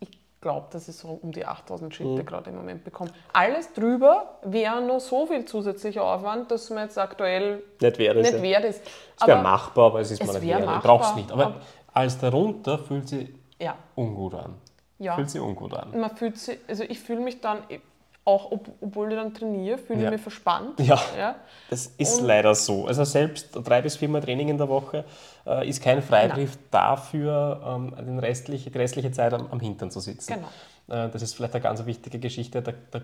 Ich glaube, dass ich so um die 8000 Schritte mhm. gerade im Moment bekomme. Alles drüber wäre nur so viel zusätzlicher Aufwand, dass man jetzt aktuell nicht wert ist. Nicht wert ist. Es wäre machbar, aber es ist mal nicht wert. Du brauchst es nicht. Aber, aber alles darunter fühlt sich ja. ungut an. Ja. Fühlt sich ungut an. Man fühlt sich, also ich fühle mich dann, auch ob, obwohl ich dann trainiere, fühle ich ja. mich verspannt. Ja, ja. das ist und leider so. Also selbst drei bis viermal Training in der Woche äh, ist kein Freibrief Nein. dafür, ähm, den restliche, die restliche Zeit am, am Hintern zu sitzen. Genau. Äh, das ist vielleicht eine ganz wichtige Geschichte. Der, der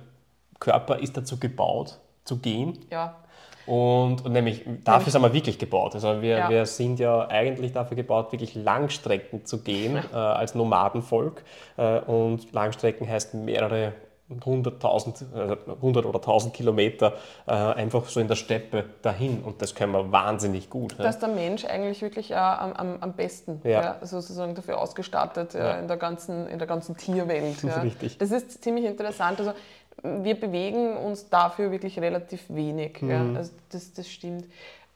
Körper ist dazu gebaut, zu gehen. Ja. Und, und, nämlich dafür sind wir wirklich gebaut. Also wir, ja. wir sind ja eigentlich dafür gebaut, wirklich Langstrecken zu gehen äh, als Nomadenvolk. Äh, und Langstrecken heißt mehrere 100.000 100 oder 1000 Kilometer äh, einfach so in der Steppe dahin und das können wir wahnsinnig gut. Da ist der Mensch eigentlich wirklich ja, am, am, besten ja. Ja, sozusagen dafür ausgestattet ja, in, der ganzen, in der ganzen Tierwelt. Ja. Richtig. Das ist ziemlich interessant. Also wir bewegen uns dafür wirklich relativ wenig. Mhm. Ja. Also das, das stimmt.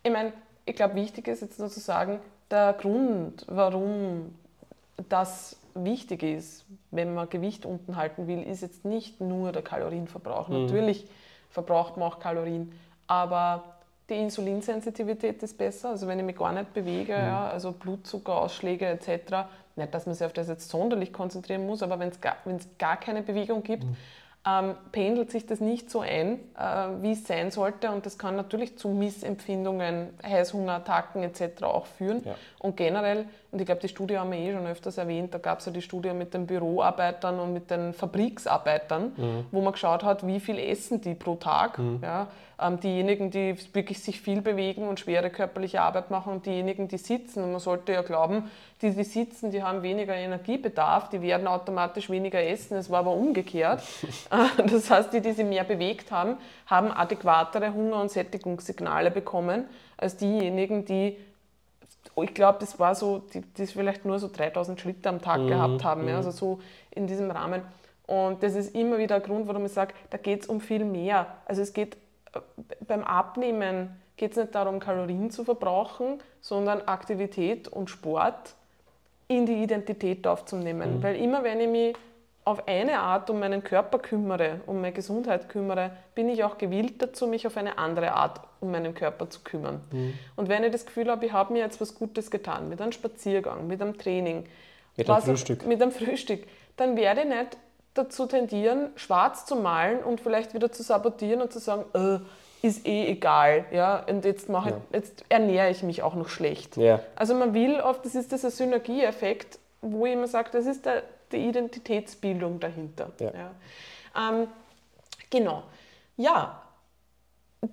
Ich meine, ich glaube, wichtig ist jetzt nur zu sagen, der Grund, warum das wichtig ist, wenn man Gewicht unten halten will, ist jetzt nicht nur der Kalorienverbrauch. Mhm. Natürlich verbraucht man auch Kalorien, aber die Insulinsensitivität ist besser. Also wenn ich mich gar nicht bewege, mhm. ja, also Blutzuckerausschläge etc., nicht, dass man sich auf das jetzt sonderlich konzentrieren muss, aber wenn es gar, gar keine Bewegung gibt, mhm ähm, pendelt sich das nicht so ein, äh, wie es sein sollte. Und das kann natürlich zu Missempfindungen, Heißhungerattacken etc. auch führen. Ja. Und generell, und ich glaube, die Studie haben wir eh schon öfters erwähnt, da gab es ja die Studie mit den Büroarbeitern und mit den Fabriksarbeitern, mhm. wo man geschaut hat, wie viel essen die pro Tag. Mhm. Ja, diejenigen, die wirklich sich viel bewegen und schwere körperliche Arbeit machen und diejenigen, die sitzen. Und man sollte ja glauben, die, die sitzen, die haben weniger Energiebedarf, die werden automatisch weniger essen. Es war aber umgekehrt. das heißt, die, die sich mehr bewegt haben, haben adäquatere Hunger- und Sättigungssignale bekommen als diejenigen, die ich glaube, das war so, die, die vielleicht nur so 3000 Schritte am Tag mhm. gehabt haben, ja, mhm. also so in diesem Rahmen. Und das ist immer wieder ein Grund, warum ich sage, da geht es um viel mehr. Also es geht beim Abnehmen geht es nicht darum, Kalorien zu verbrauchen, sondern Aktivität und Sport in die Identität aufzunehmen. Mhm. Weil immer wenn ich mich auf eine Art um meinen Körper kümmere, um meine Gesundheit kümmere, bin ich auch gewillt dazu, mich auf eine andere Art um meinen Körper zu kümmern. Mhm. Und wenn ich das Gefühl habe, ich habe mir jetzt was Gutes getan, mit einem Spaziergang, mit einem Training, mit einem Frühstück, mit einem Frühstück dann werde ich nicht dazu tendieren, schwarz zu malen und vielleicht wieder zu sabotieren und zu sagen, äh, ist eh egal, ja, und jetzt, mache ja. jetzt ernähre ich mich auch noch schlecht. Ja. Also man will oft, das ist dieser Synergieeffekt, wo ich immer sage, das ist der, die Identitätsbildung dahinter. Ja. ja. Ähm, Genau. Ja,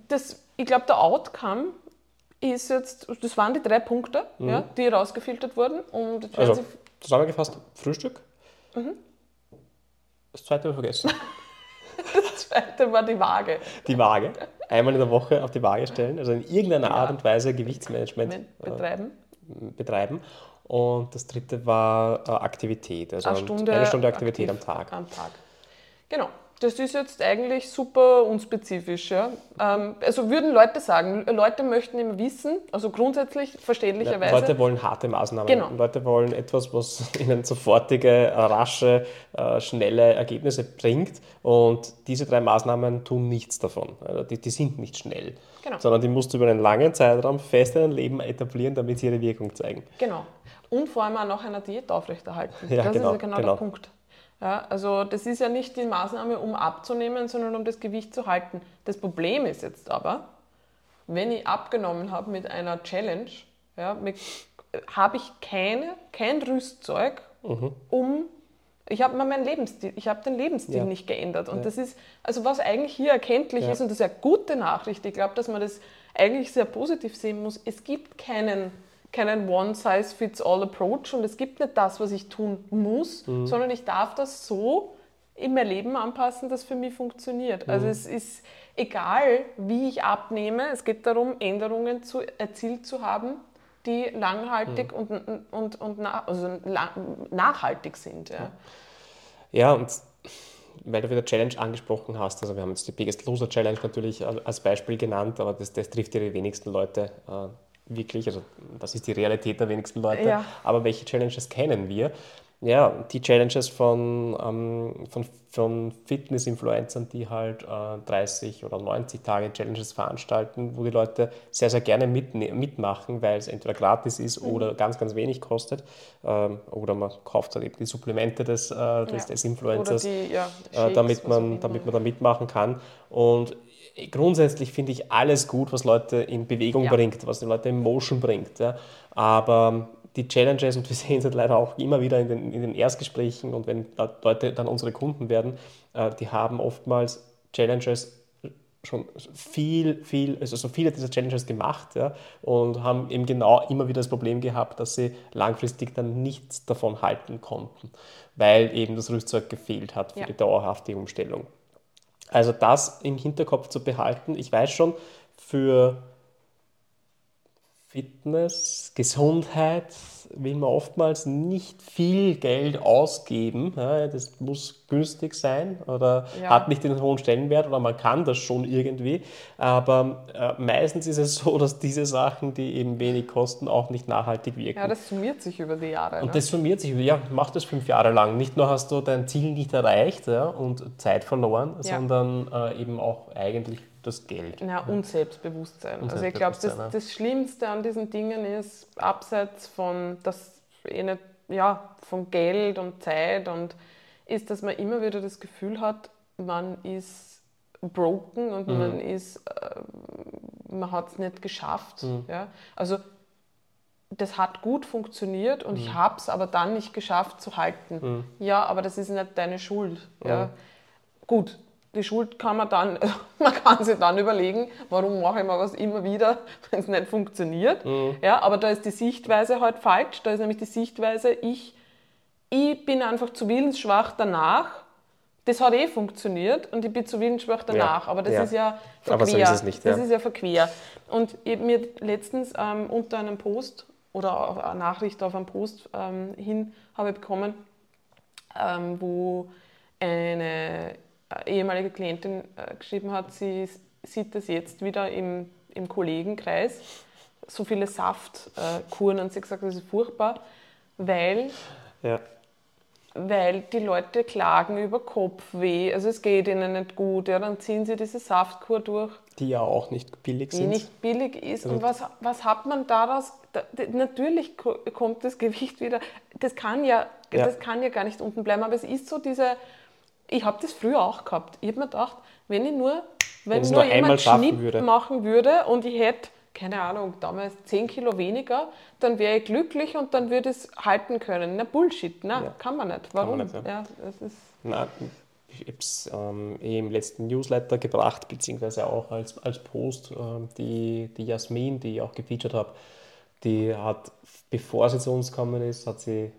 das, ich glaube, der Outcome ist jetzt, das waren die drei Punkte, mhm. ja, die rausgefiltert wurden. Und also, zusammengefasst, Frühstück. Mhm. Das zweite habe ich vergessen. das zweite war die Waage. Die Waage. Einmal in der Woche auf die Waage stellen, also in irgendeiner ja. Art und Weise Gewichtsmanagement äh, betreiben. Äh, betreiben. Und das dritte war äh, Aktivität, also eine Stunde, eine Stunde Aktivität am Tag. Am Tag. Genau. Das ist jetzt eigentlich super unspezifisch. Ja? Ähm, also würden Leute sagen, Leute möchten immer wissen, also grundsätzlich verständlicherweise. Leute wollen harte Maßnahmen. Genau. Leute wollen etwas, was ihnen sofortige, rasche, äh, schnelle Ergebnisse bringt. Und diese drei Maßnahmen tun nichts davon. Also die, die sind nicht schnell. Genau. Sondern die musst du über einen langen Zeitraum fest in dein Leben etablieren, damit sie ihre Wirkung zeigen. Genau. Und vor allem auch nach einer Diät aufrechterhalten. Ja, das genau, ist ja genau, genau der Punkt. Ja, also das ist ja nicht die Maßnahme, um abzunehmen, sondern um das Gewicht zu halten. Das Problem ist jetzt aber, wenn ich abgenommen habe mit einer Challenge, ja, habe ich keine, kein Rüstzeug, mhm. um ich habe meinen Lebensstil, ich habe den Lebensstil ja. nicht geändert. Und ja. das ist, also was eigentlich hier erkenntlich ja. ist, und das ist eine gute Nachricht, ich glaube, dass man das eigentlich sehr positiv sehen muss, es gibt keinen keinen One-Size-Fits-All-Approach und es gibt nicht das, was ich tun muss, mhm. sondern ich darf das so in mein Leben anpassen, dass für mich funktioniert. Also mhm. Also es ist egal, wie ich abnehme, es geht darum, Änderungen zu, erzielt zu haben, die langhaltig mhm. und, und, und nach, also nachhaltig sind. Ja. ja, und weil du wieder Challenge angesprochen hast, also wir haben jetzt die Biggest Loser Challenge natürlich als Beispiel genannt, aber das, das trifft ja die wenigsten Leute äh, wirklich, also das ist die Realität der wenigsten Leute, ja. aber welche Challenges kennen wir? Ja, die Challenges von, ähm, von, von Fitness-Influencern, die halt äh, 30 oder 90 Tage Challenges veranstalten, wo die Leute sehr, sehr gerne mit, mitmachen, weil es entweder gratis ist mhm. oder ganz, ganz wenig kostet. Ähm, oder man kauft halt eben die Supplemente des, äh, des, ja. des Influencers, die, ja, äh, Shakes, damit, man, damit man da mitmachen kann. Und grundsätzlich finde ich alles gut, was Leute in Bewegung ja. bringt, was die Leute in Motion bringt. Ja. Aber die Challenges, und wir sehen es halt leider auch immer wieder in den, in den Erstgesprächen und wenn Leute dann unsere Kunden werden, äh, die haben oftmals Challenges schon viel, viel, also so viele dieser Challenges gemacht ja, und haben eben genau immer wieder das Problem gehabt, dass sie langfristig dann nichts davon halten konnten, weil eben das Rüstzeug gefehlt hat für ja. die dauerhafte Umstellung. Also das im Hinterkopf zu behalten. Ich weiß schon, für Fitness, Gesundheit will man oftmals nicht viel Geld ausgeben. Das muss günstig sein oder ja. hat nicht den hohen Stellenwert oder man kann das schon irgendwie. Aber äh, meistens ist es so, dass diese Sachen, die eben wenig kosten, auch nicht nachhaltig wirken. Ja, das summiert sich über die Jahre. Und ne? das summiert sich, ja, mach das fünf Jahre lang. Nicht nur hast du dein Ziel nicht erreicht ja, und Zeit verloren, ja. sondern äh, eben auch eigentlich das Geld. Ja, und Selbstbewusstsein. Und also ich glaube, das, das Schlimmste an diesen Dingen ist, abseits von, das, eh ja, von Geld und Zeit und ist, dass man immer wieder das Gefühl hat, man ist broken und mhm. man ist, äh, man hat es nicht geschafft. Mhm. Ja? Also das hat gut funktioniert und mhm. ich habe es aber dann nicht geschafft zu halten. Mhm. Ja, aber das ist nicht deine Schuld. Ja? Gut, die Schuld kann man dann, man kann sich dann überlegen, warum mache ich mal was immer wieder, wenn es nicht funktioniert. Mhm. Ja, aber da ist die Sichtweise halt falsch. Da ist nämlich die Sichtweise, ich, ich bin einfach zu willensschwach danach. Das hat eh funktioniert und ich bin zu willensschwach danach. Ja. Aber das ja. ist ja verquer. Aber so ist es nicht, ja. Das ist ja verquer. Und ich mir letztens ähm, unter einem Post oder eine Nachricht auf einen Post ähm, hin habe bekommen, ähm, wo eine ehemalige Klientin äh, geschrieben hat, sie sieht das jetzt wieder im, im Kollegenkreis, so viele Saftkuren äh, und sie hat gesagt, das ist furchtbar, weil, ja. weil die Leute klagen über Kopfweh, also es geht ihnen nicht gut, ja, dann ziehen sie diese Saftkur durch. Die ja auch nicht billig sind. Die nicht billig ist. Also und was, was hat man daraus? Da, natürlich kommt das Gewicht wieder. Das kann ja, ja, das kann ja gar nicht unten bleiben, aber es ist so diese ich habe das früher auch gehabt. Ich habe mir gedacht, wenn ich nur, wenn, nur, nur jemand Schnitt würde. machen würde und ich hätte, keine Ahnung, damals 10 Kilo weniger, dann wäre ich glücklich und dann würde es halten können. Na Bullshit, na, ja. kann man nicht. Warum? Man nicht, ja. ja das ist na, ich habe es ähm, eh im letzten Newsletter gebracht, beziehungsweise auch als, als Post, ähm, die, die Jasmin, die ich auch gefeatured habe, die hat, bevor sie zu uns gekommen ist, hat sie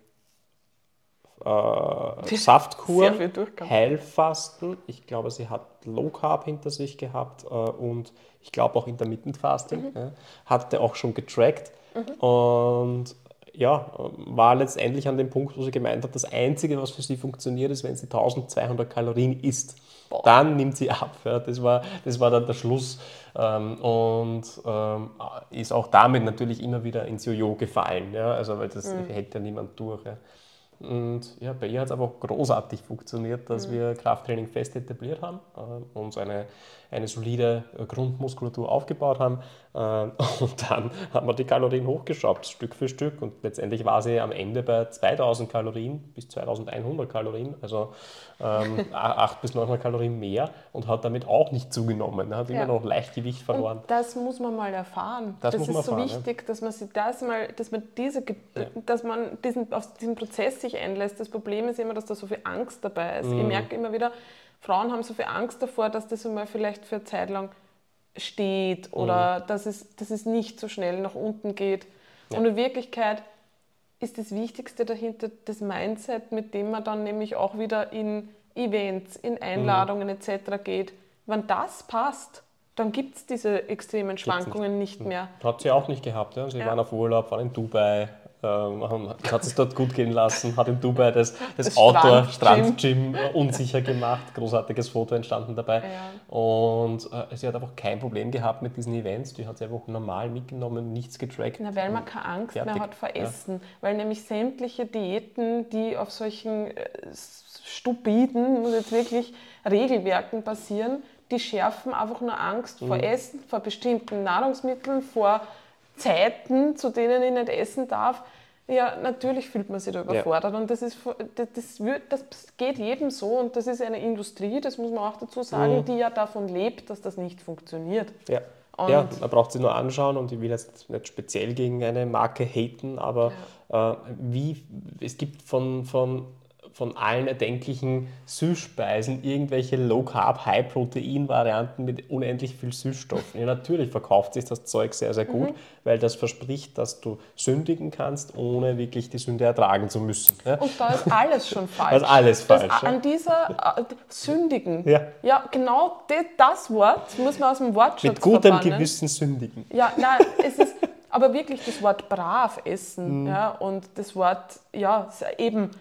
äh, Saftkur, Heilfasten, ich glaube, sie hat Low Carb hinter sich gehabt äh, und ich glaube auch Intermittent Fasting, mhm. ja, hatte auch schon getrackt mhm. und ja, war letztendlich an dem Punkt, wo sie gemeint hat, das Einzige, was für sie funktioniert, ist, wenn sie 1200 Kalorien isst. Boah. Dann nimmt sie ab. Ja. Das, war, das war dann der Schluss. Ähm, und ähm, ist auch damit natürlich immer wieder ins Jojo gefallen. Ja. Also, weil das mhm. hält ja niemand durch. Ja. Und ja, bei ihr hat es einfach großartig funktioniert, dass mhm. wir Krafttraining fest etabliert haben, äh, uns eine, eine solide Grundmuskulatur aufgebaut haben äh, und dann haben wir die Kalorien hochgeschraubt, Stück für Stück und letztendlich war sie am Ende bei 2000 Kalorien bis 2100 Kalorien, also ähm, 800 bis 900 Kalorien mehr und hat damit auch nicht zugenommen, hat immer noch Leichtgewicht verloren. Und das muss man mal erfahren. Das, das ist erfahren, so wichtig, ja. dass man sich das mal, dass man diese, ja. dass man diesen, auf diesen Prozess sich einlässt. Das Problem ist immer, dass da so viel Angst dabei ist. Mhm. Ich merke immer wieder, Frauen haben so viel Angst davor, dass das einmal vielleicht für eine Zeit lang steht oder mhm. dass, es, dass es nicht so schnell nach unten geht. Ja. Und in Wirklichkeit ist das Wichtigste dahinter das Mindset, mit dem man dann nämlich auch wieder in Events, in Einladungen mhm. etc. geht. Wenn das passt, dann gibt es diese extremen Schwankungen nicht. nicht. mehr. Hat sie auch nicht gehabt. Ja? Sie ja. waren auf Urlaub, waren in Dubai, ähm, hat es dort gut gehen lassen, hat in Dubai das, das, das Outdoor Strandgym Strand unsicher gemacht, großartiges Foto entstanden dabei. Ja. Und äh, sie hat einfach kein Problem gehabt mit diesen Events, die hat sie einfach normal mitgenommen, nichts getrackt. Na, weil man keine Angst fertig. mehr hat vor Essen, ja. weil nämlich sämtliche Diäten, die auf solchen äh, stupiden, muss jetzt wirklich Regelwerken basieren, die schärfen einfach nur Angst mhm. vor Essen, vor bestimmten Nahrungsmitteln, vor Zeiten, zu denen ich nicht essen darf, ja, natürlich fühlt man sich da überfordert. Ja. Und das, ist, das, das, das, geht jedem so. Und das ist eine Industrie, das muss man auch dazu sagen, mhm. die ja davon lebt, dass das nicht funktioniert. Ja. ja, man braucht sie nur anschauen und ich will jetzt nicht speziell gegen eine Marke haten, aber ja. äh, wie, es gibt von, von von allen erdenklichen Süßspeisen irgendwelche Low-Carb, High-Protein-Varianten mit unendlich viel Süßstoffen. Ja, natürlich verkauft sich das Zeug sehr, sehr gut, mhm. weil das verspricht, dass du sündigen kannst, ohne wirklich die Sünde ertragen zu müssen. Ja? Und da ist alles schon falsch. Da ist alles falsch. Das, ja? An dieser äh, Sündigen, ja. ja, genau das, das Wort muss man aus dem Wortschatz Mit gutem verbannen. Gewissen sündigen. Ja, nein, es ist aber wirklich das Wort brav essen mhm. ja, und das Wort, ja, eben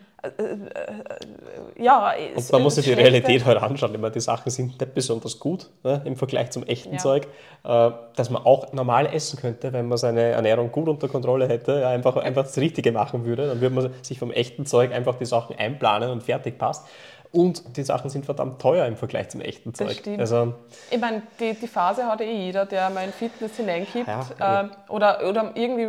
ja, und man muss sich die Realität halt anschauen. Immer die Sachen sind nicht besonders gut ne, im Vergleich zum echten ja. Zeug, äh, dass man auch normal essen könnte, wenn man seine Ernährung gut unter Kontrolle hätte, einfach, einfach das Richtige machen würde. Dann würde man sich vom echten Zeug einfach die Sachen einplanen und fertig passt. Und die Sachen sind verdammt teuer im Vergleich zum echten Zeug. Das stimmt. Also, ich meine, die, die Phase hat eh jeder, der mal in Fitness hineinkippt. Ja, ähm, oder, oder irgendwie,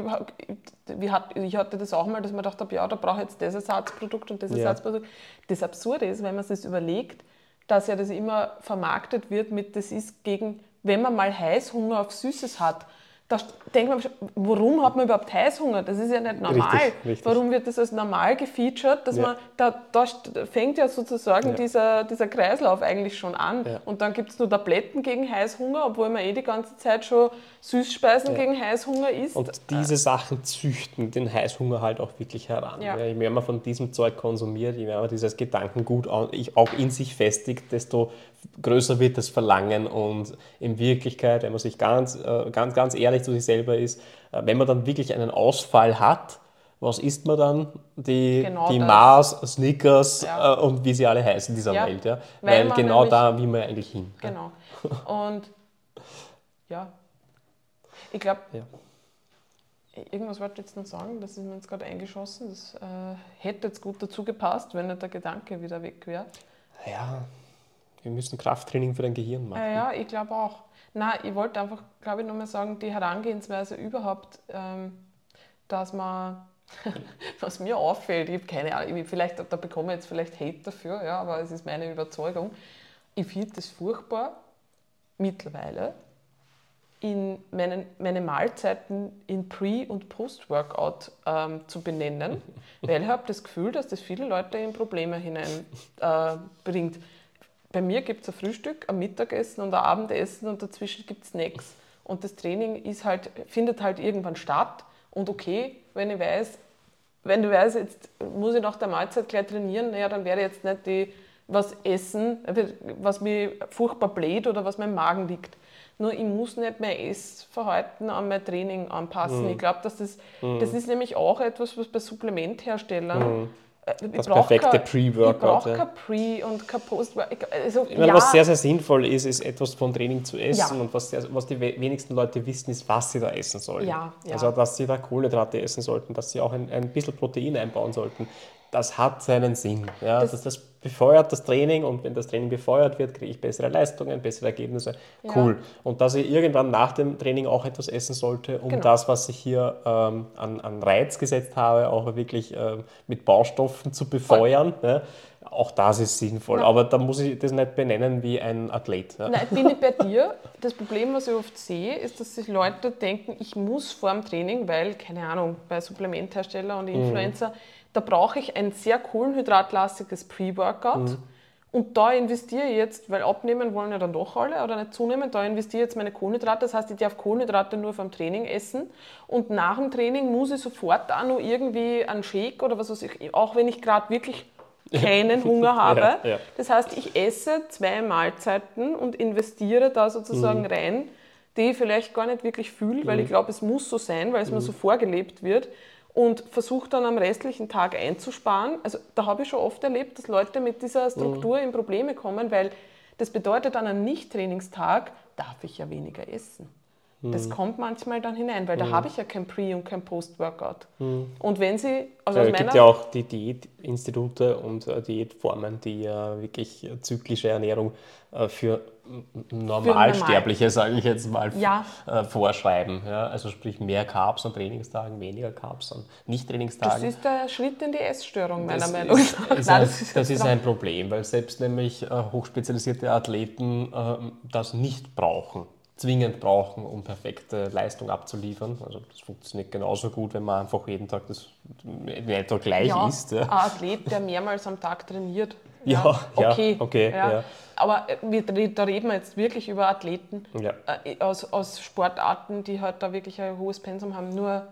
wie hat, ich hatte das auch mal, dass man dachte, ja, da brauche ich jetzt das Ersatzprodukt und das Ersatzprodukt. Ja. Das Absurde ist, wenn man sich das überlegt, dass ja das immer vermarktet wird mit, das ist gegen, wenn man mal Heißhunger auf Süßes hat, da denkt man, warum hat man überhaupt Heißhunger? Das ist ja nicht normal. Richtig, richtig. Warum wird das als normal gefeatured? Dass ja. man, da, da fängt ja sozusagen ja. Dieser, dieser Kreislauf eigentlich schon an. Ja. Und dann gibt es nur Tabletten gegen Heißhunger, obwohl man eh die ganze Zeit schon Süßspeisen gegen Heißhunger isst. Und diese Sachen züchten den Heißhunger halt auch wirklich heran. Je mehr man von diesem Zeug konsumiert, je mehr man dieses Gedankengut auch in sich festigt, desto größer wird das Verlangen und in Wirklichkeit, wenn man sich ganz, äh, ganz, ganz ehrlich zu sich selber ist, äh, wenn man dann wirklich einen Ausfall hat, was isst man dann? Die, genau die Mars, Snickers ja. äh, und wie sie alle heißen in dieser ja, Welt. Ja? Weil, weil genau da will man eigentlich hin. Genau. Und ja, ich glaube, ja. irgendwas wollte ich jetzt noch sagen, das ist mir jetzt gerade eingeschossen. Das äh, hätte jetzt gut dazu gepasst, wenn nicht der Gedanke wieder weg wäre. Ja, wir müssen Krafttraining für dein Gehirn machen. Ja, ich glaube auch. Na, ich wollte einfach, glaube ich, nur mal sagen, die Herangehensweise überhaupt, ähm, dass man, was mir auffällt, ich habe keine Ahnung, vielleicht, da bekomme ich jetzt vielleicht Hate dafür, ja, aber es ist meine Überzeugung. Ich finde das furchtbar, mittlerweile, in meinen, meine Mahlzeiten in Pre- und Post-Workout ähm, zu benennen, weil ich habe das Gefühl, dass das viele Leute in Probleme hineinbringt. Äh, bei mir gibt es ein Frühstück, ein Mittagessen und ein Abendessen und dazwischen gibt es Snacks. Und das Training ist halt, findet halt irgendwann statt. Und okay, wenn ich weiß, wenn du weißt, jetzt muss ich nach der Mahlzeit gleich trainieren, naja, dann werde ich jetzt nicht die, was essen, was mir furchtbar bläht oder was meinem Magen liegt. Nur ich muss nicht mein Essverhalten an mein Training anpassen. Mhm. Ich glaube, dass das, mhm. das ist nämlich auch etwas, was bei Supplementherstellern mhm. Das perfekte Pre-Workout. Ich brauche ja. kein Pre- und kein Post-Workout. Also, ja. Was sehr, sehr sinnvoll ist, ist etwas vom Training zu essen. Ja. Und was, sehr, was die wenigsten Leute wissen, ist, was sie da essen sollen. Also, dass sie da Kohlenhydrate essen sollten, dass sie auch ein, ein bisschen Protein einbauen sollten. Das hat seinen Sinn. Ja? Das, das, das befeuert das Training und wenn das Training befeuert wird, kriege ich bessere Leistungen, bessere Ergebnisse. Cool. Ja. Und dass ich irgendwann nach dem Training auch etwas essen sollte, um genau. das, was ich hier ähm, an, an Reiz gesetzt habe, auch wirklich ähm, mit Baustoffen zu befeuern. Ja? Auch das ist sinnvoll. Ja. Aber da muss ich das nicht benennen wie ein Athlet. Ja. Nein, bin ich bei dir. Das Problem, was ich oft sehe, ist, dass sich Leute denken, ich muss vor dem Training, weil, keine Ahnung, bei Supplementhersteller und mhm. Influencer, mhm da brauche ich ein sehr kohlenhydratlastiges Pre-Workout. Mhm. Und da investiere ich jetzt, weil abnehmen wollen ja dann doch alle oder nicht zunehmen, da investiere ich jetzt meine Kohlenhydrate. Das heißt, ich darf Kohlenhydrate nur vom Training essen. Und nach dem Training muss ich sofort auch noch irgendwie einen Shake oder was weiß ich, auch wenn ich gerade wirklich keinen Hunger habe. Ja, ja. Das heißt, ich esse zwei Mahlzeiten und investiere da sozusagen mhm. rein, die ich vielleicht gar nicht wirklich fühle, weil mhm. ich glaube, es muss so sein, weil es mhm. mir so vorgelebt wird und versuche dann am restlichen Tag einzusparen. Also da habe ich schon oft erlebt, dass Leute mit dieser Struktur mhm. in Probleme kommen, weil das bedeutet, an einem Nicht-Trainingstag darf ich ja weniger essen. Mhm. Das kommt manchmal dann hinein, weil da mhm. habe ich ja kein Pre- und kein Post-Workout. Mhm. Und wenn Sie... Also ja, es gibt ja auch die Diätinstitute und äh, Diätformen, die ja wirklich zyklische Ernährung äh, für Normalsterbliche, sage ich jetzt mal, ja. äh, vorschreiben. Ja? Also sprich mehr Carbs an Trainingstagen, weniger Carbs an Nicht-Trainingstagen. Das ist der Schritt in die Essstörung, meiner das Meinung nach. Ist, Nein, das, ist, das ist ein Problem, weil selbst nämlich äh, hochspezialisierte Athleten äh, das nicht brauchen zwingend brauchen, um perfekte Leistung abzuliefern. Also das funktioniert genauso gut, wenn man einfach jeden Tag das in etwa gleich ja, isst. Ja. Ein Athlet, der mehrmals am Tag trainiert. Ja, ja okay. okay ja. Aber äh, wir, da reden wir jetzt wirklich über Athleten äh, aus, aus Sportarten, die halt da wirklich ein hohes Pensum haben. Nur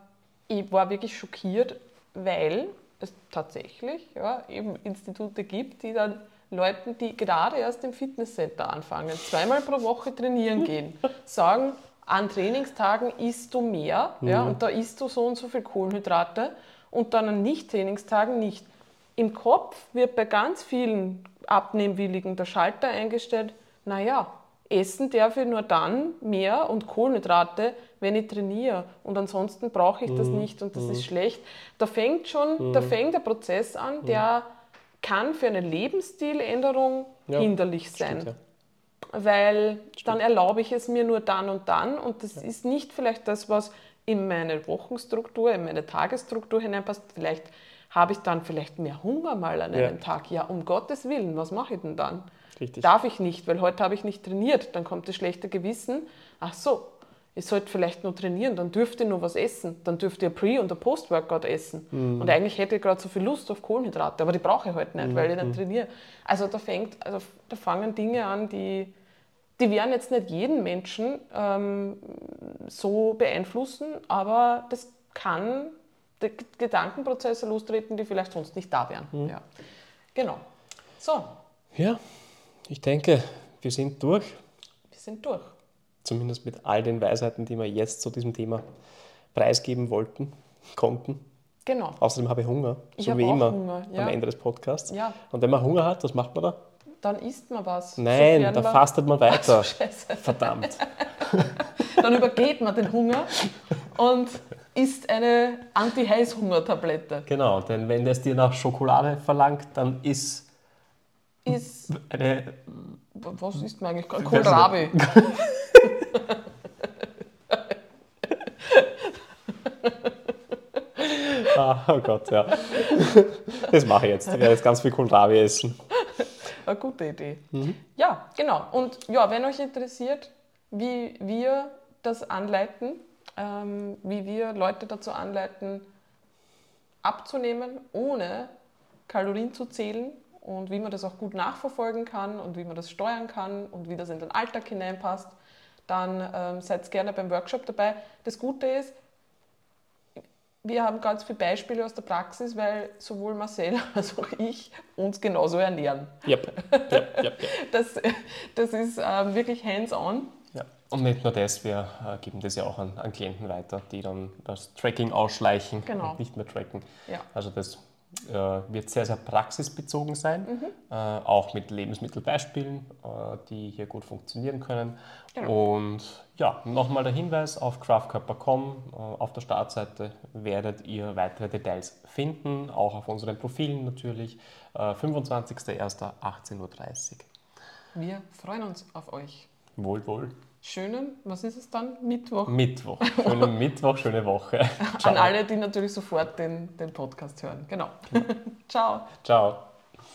ich war wirklich schockiert, weil es tatsächlich ja, eben Institute gibt, die dann Leuten, die gerade erst im Fitnesscenter anfangen, zweimal pro Woche trainieren gehen, sagen, an Trainingstagen isst du mehr mhm. ja, und da isst du so und so viel Kohlenhydrate und dann an Nicht-Trainingstagen nicht. Im Kopf wird bei ganz vielen Abnehmwilligen der Schalter eingestellt, naja, essen darf ich nur dann mehr und Kohlenhydrate, wenn ich trainiere. Und ansonsten brauche ich das mhm. nicht und das mhm. ist schlecht. Da fängt schon, da mhm. fängt der Prozess an, der kann für eine Lebensstiländerung ja, hinderlich sein. Stimmt, ja. Weil stimmt. dann erlaube ich es mir nur dann und dann und das ja. ist nicht vielleicht das, was in meine Wochenstruktur, in meine Tagesstruktur hineinpasst. Vielleicht habe ich dann vielleicht mehr Hunger mal an einem Tag. Ja, um Gottes Willen, was mache ich denn dann? Richtig. Darf ich nicht, weil heute habe ich nicht trainiert. Dann kommt das schlechte Gewissen. Ach so, ich sollte vielleicht nur trainieren, dann dürfte ich nur was essen. Dann dürfte ich Pre- und Post-Workout essen. Mhm. Und eigentlich hätte ich gerade so viel Lust auf Kohlenhydrate, aber die brauche ich halt nicht, mhm. weil ich dann mhm. trainiere. Also da, fängt, also da fangen Dinge an, die, die werden jetzt nicht jeden Menschen ähm, so beeinflussen, aber das kann Gedankenprozesse lostreten, die vielleicht sonst nicht da wären. Mhm. Ja. Genau. So. Ja, ich denke, wir sind durch. Wir sind durch. Zumindest mit all den Weisheiten, die wir jetzt zu diesem Thema preisgeben wollten, konnten. Genau. Außerdem habe ich Hunger, ich so wie immer Hunger, ja. am Ende des Podcasts. Ja. Und wenn man Hunger hat, was macht man da? Dann isst man was. Nein, da fastet man weiter. So, Verdammt. Dann übergeht man den Hunger und isst eine Anti-Heißhunger-Tablette. Genau, denn wenn es dir nach Schokolade verlangt, dann ist, ist eine. Was ist man eigentlich? Kohlrabi. ah, oh Gott, ja. Das mache ich jetzt. Ich werde jetzt ganz viel Kohlrabi essen. Eine gute Idee. Mhm. Ja, genau. Und ja, wenn euch interessiert, wie wir das anleiten, ähm, wie wir Leute dazu anleiten, abzunehmen, ohne Kalorien zu zählen und wie man das auch gut nachverfolgen kann und wie man das steuern kann und wie das in den Alltag hineinpasst, dann ähm, seid gerne beim Workshop dabei. Das Gute ist, wir haben ganz viele Beispiele aus der Praxis, weil sowohl Marcel als auch ich uns genauso ernähren. Yep. Yep, yep, yep. Das, das ist ähm, wirklich hands-on. Und nicht nur das, wir äh, geben das ja auch an, an, Klienten weiter, die dann das Tracking ausschleichen genau. und nicht mehr tracken. Ja. Also das äh, wird sehr, sehr praxisbezogen sein, mhm. äh, auch mit Lebensmittelbeispielen, äh, die hier gut funktionieren können. Genau. Und ja, nochmal der Hinweis auf craftcup.com. Äh, auf der Startseite werdet ihr weitere Details finden, auch auf unseren Profilen natürlich. 25.01.18.30 Uhr. Wir freuen uns auf euch. Wohl, wohl schönen, was ist es dann? Mittwoch? Mittwoch. Schönen Mittwoch, schöne Woche. Ciao. An alle, die natürlich sofort den, den Podcast hören. Genau. Ciao. Ciao.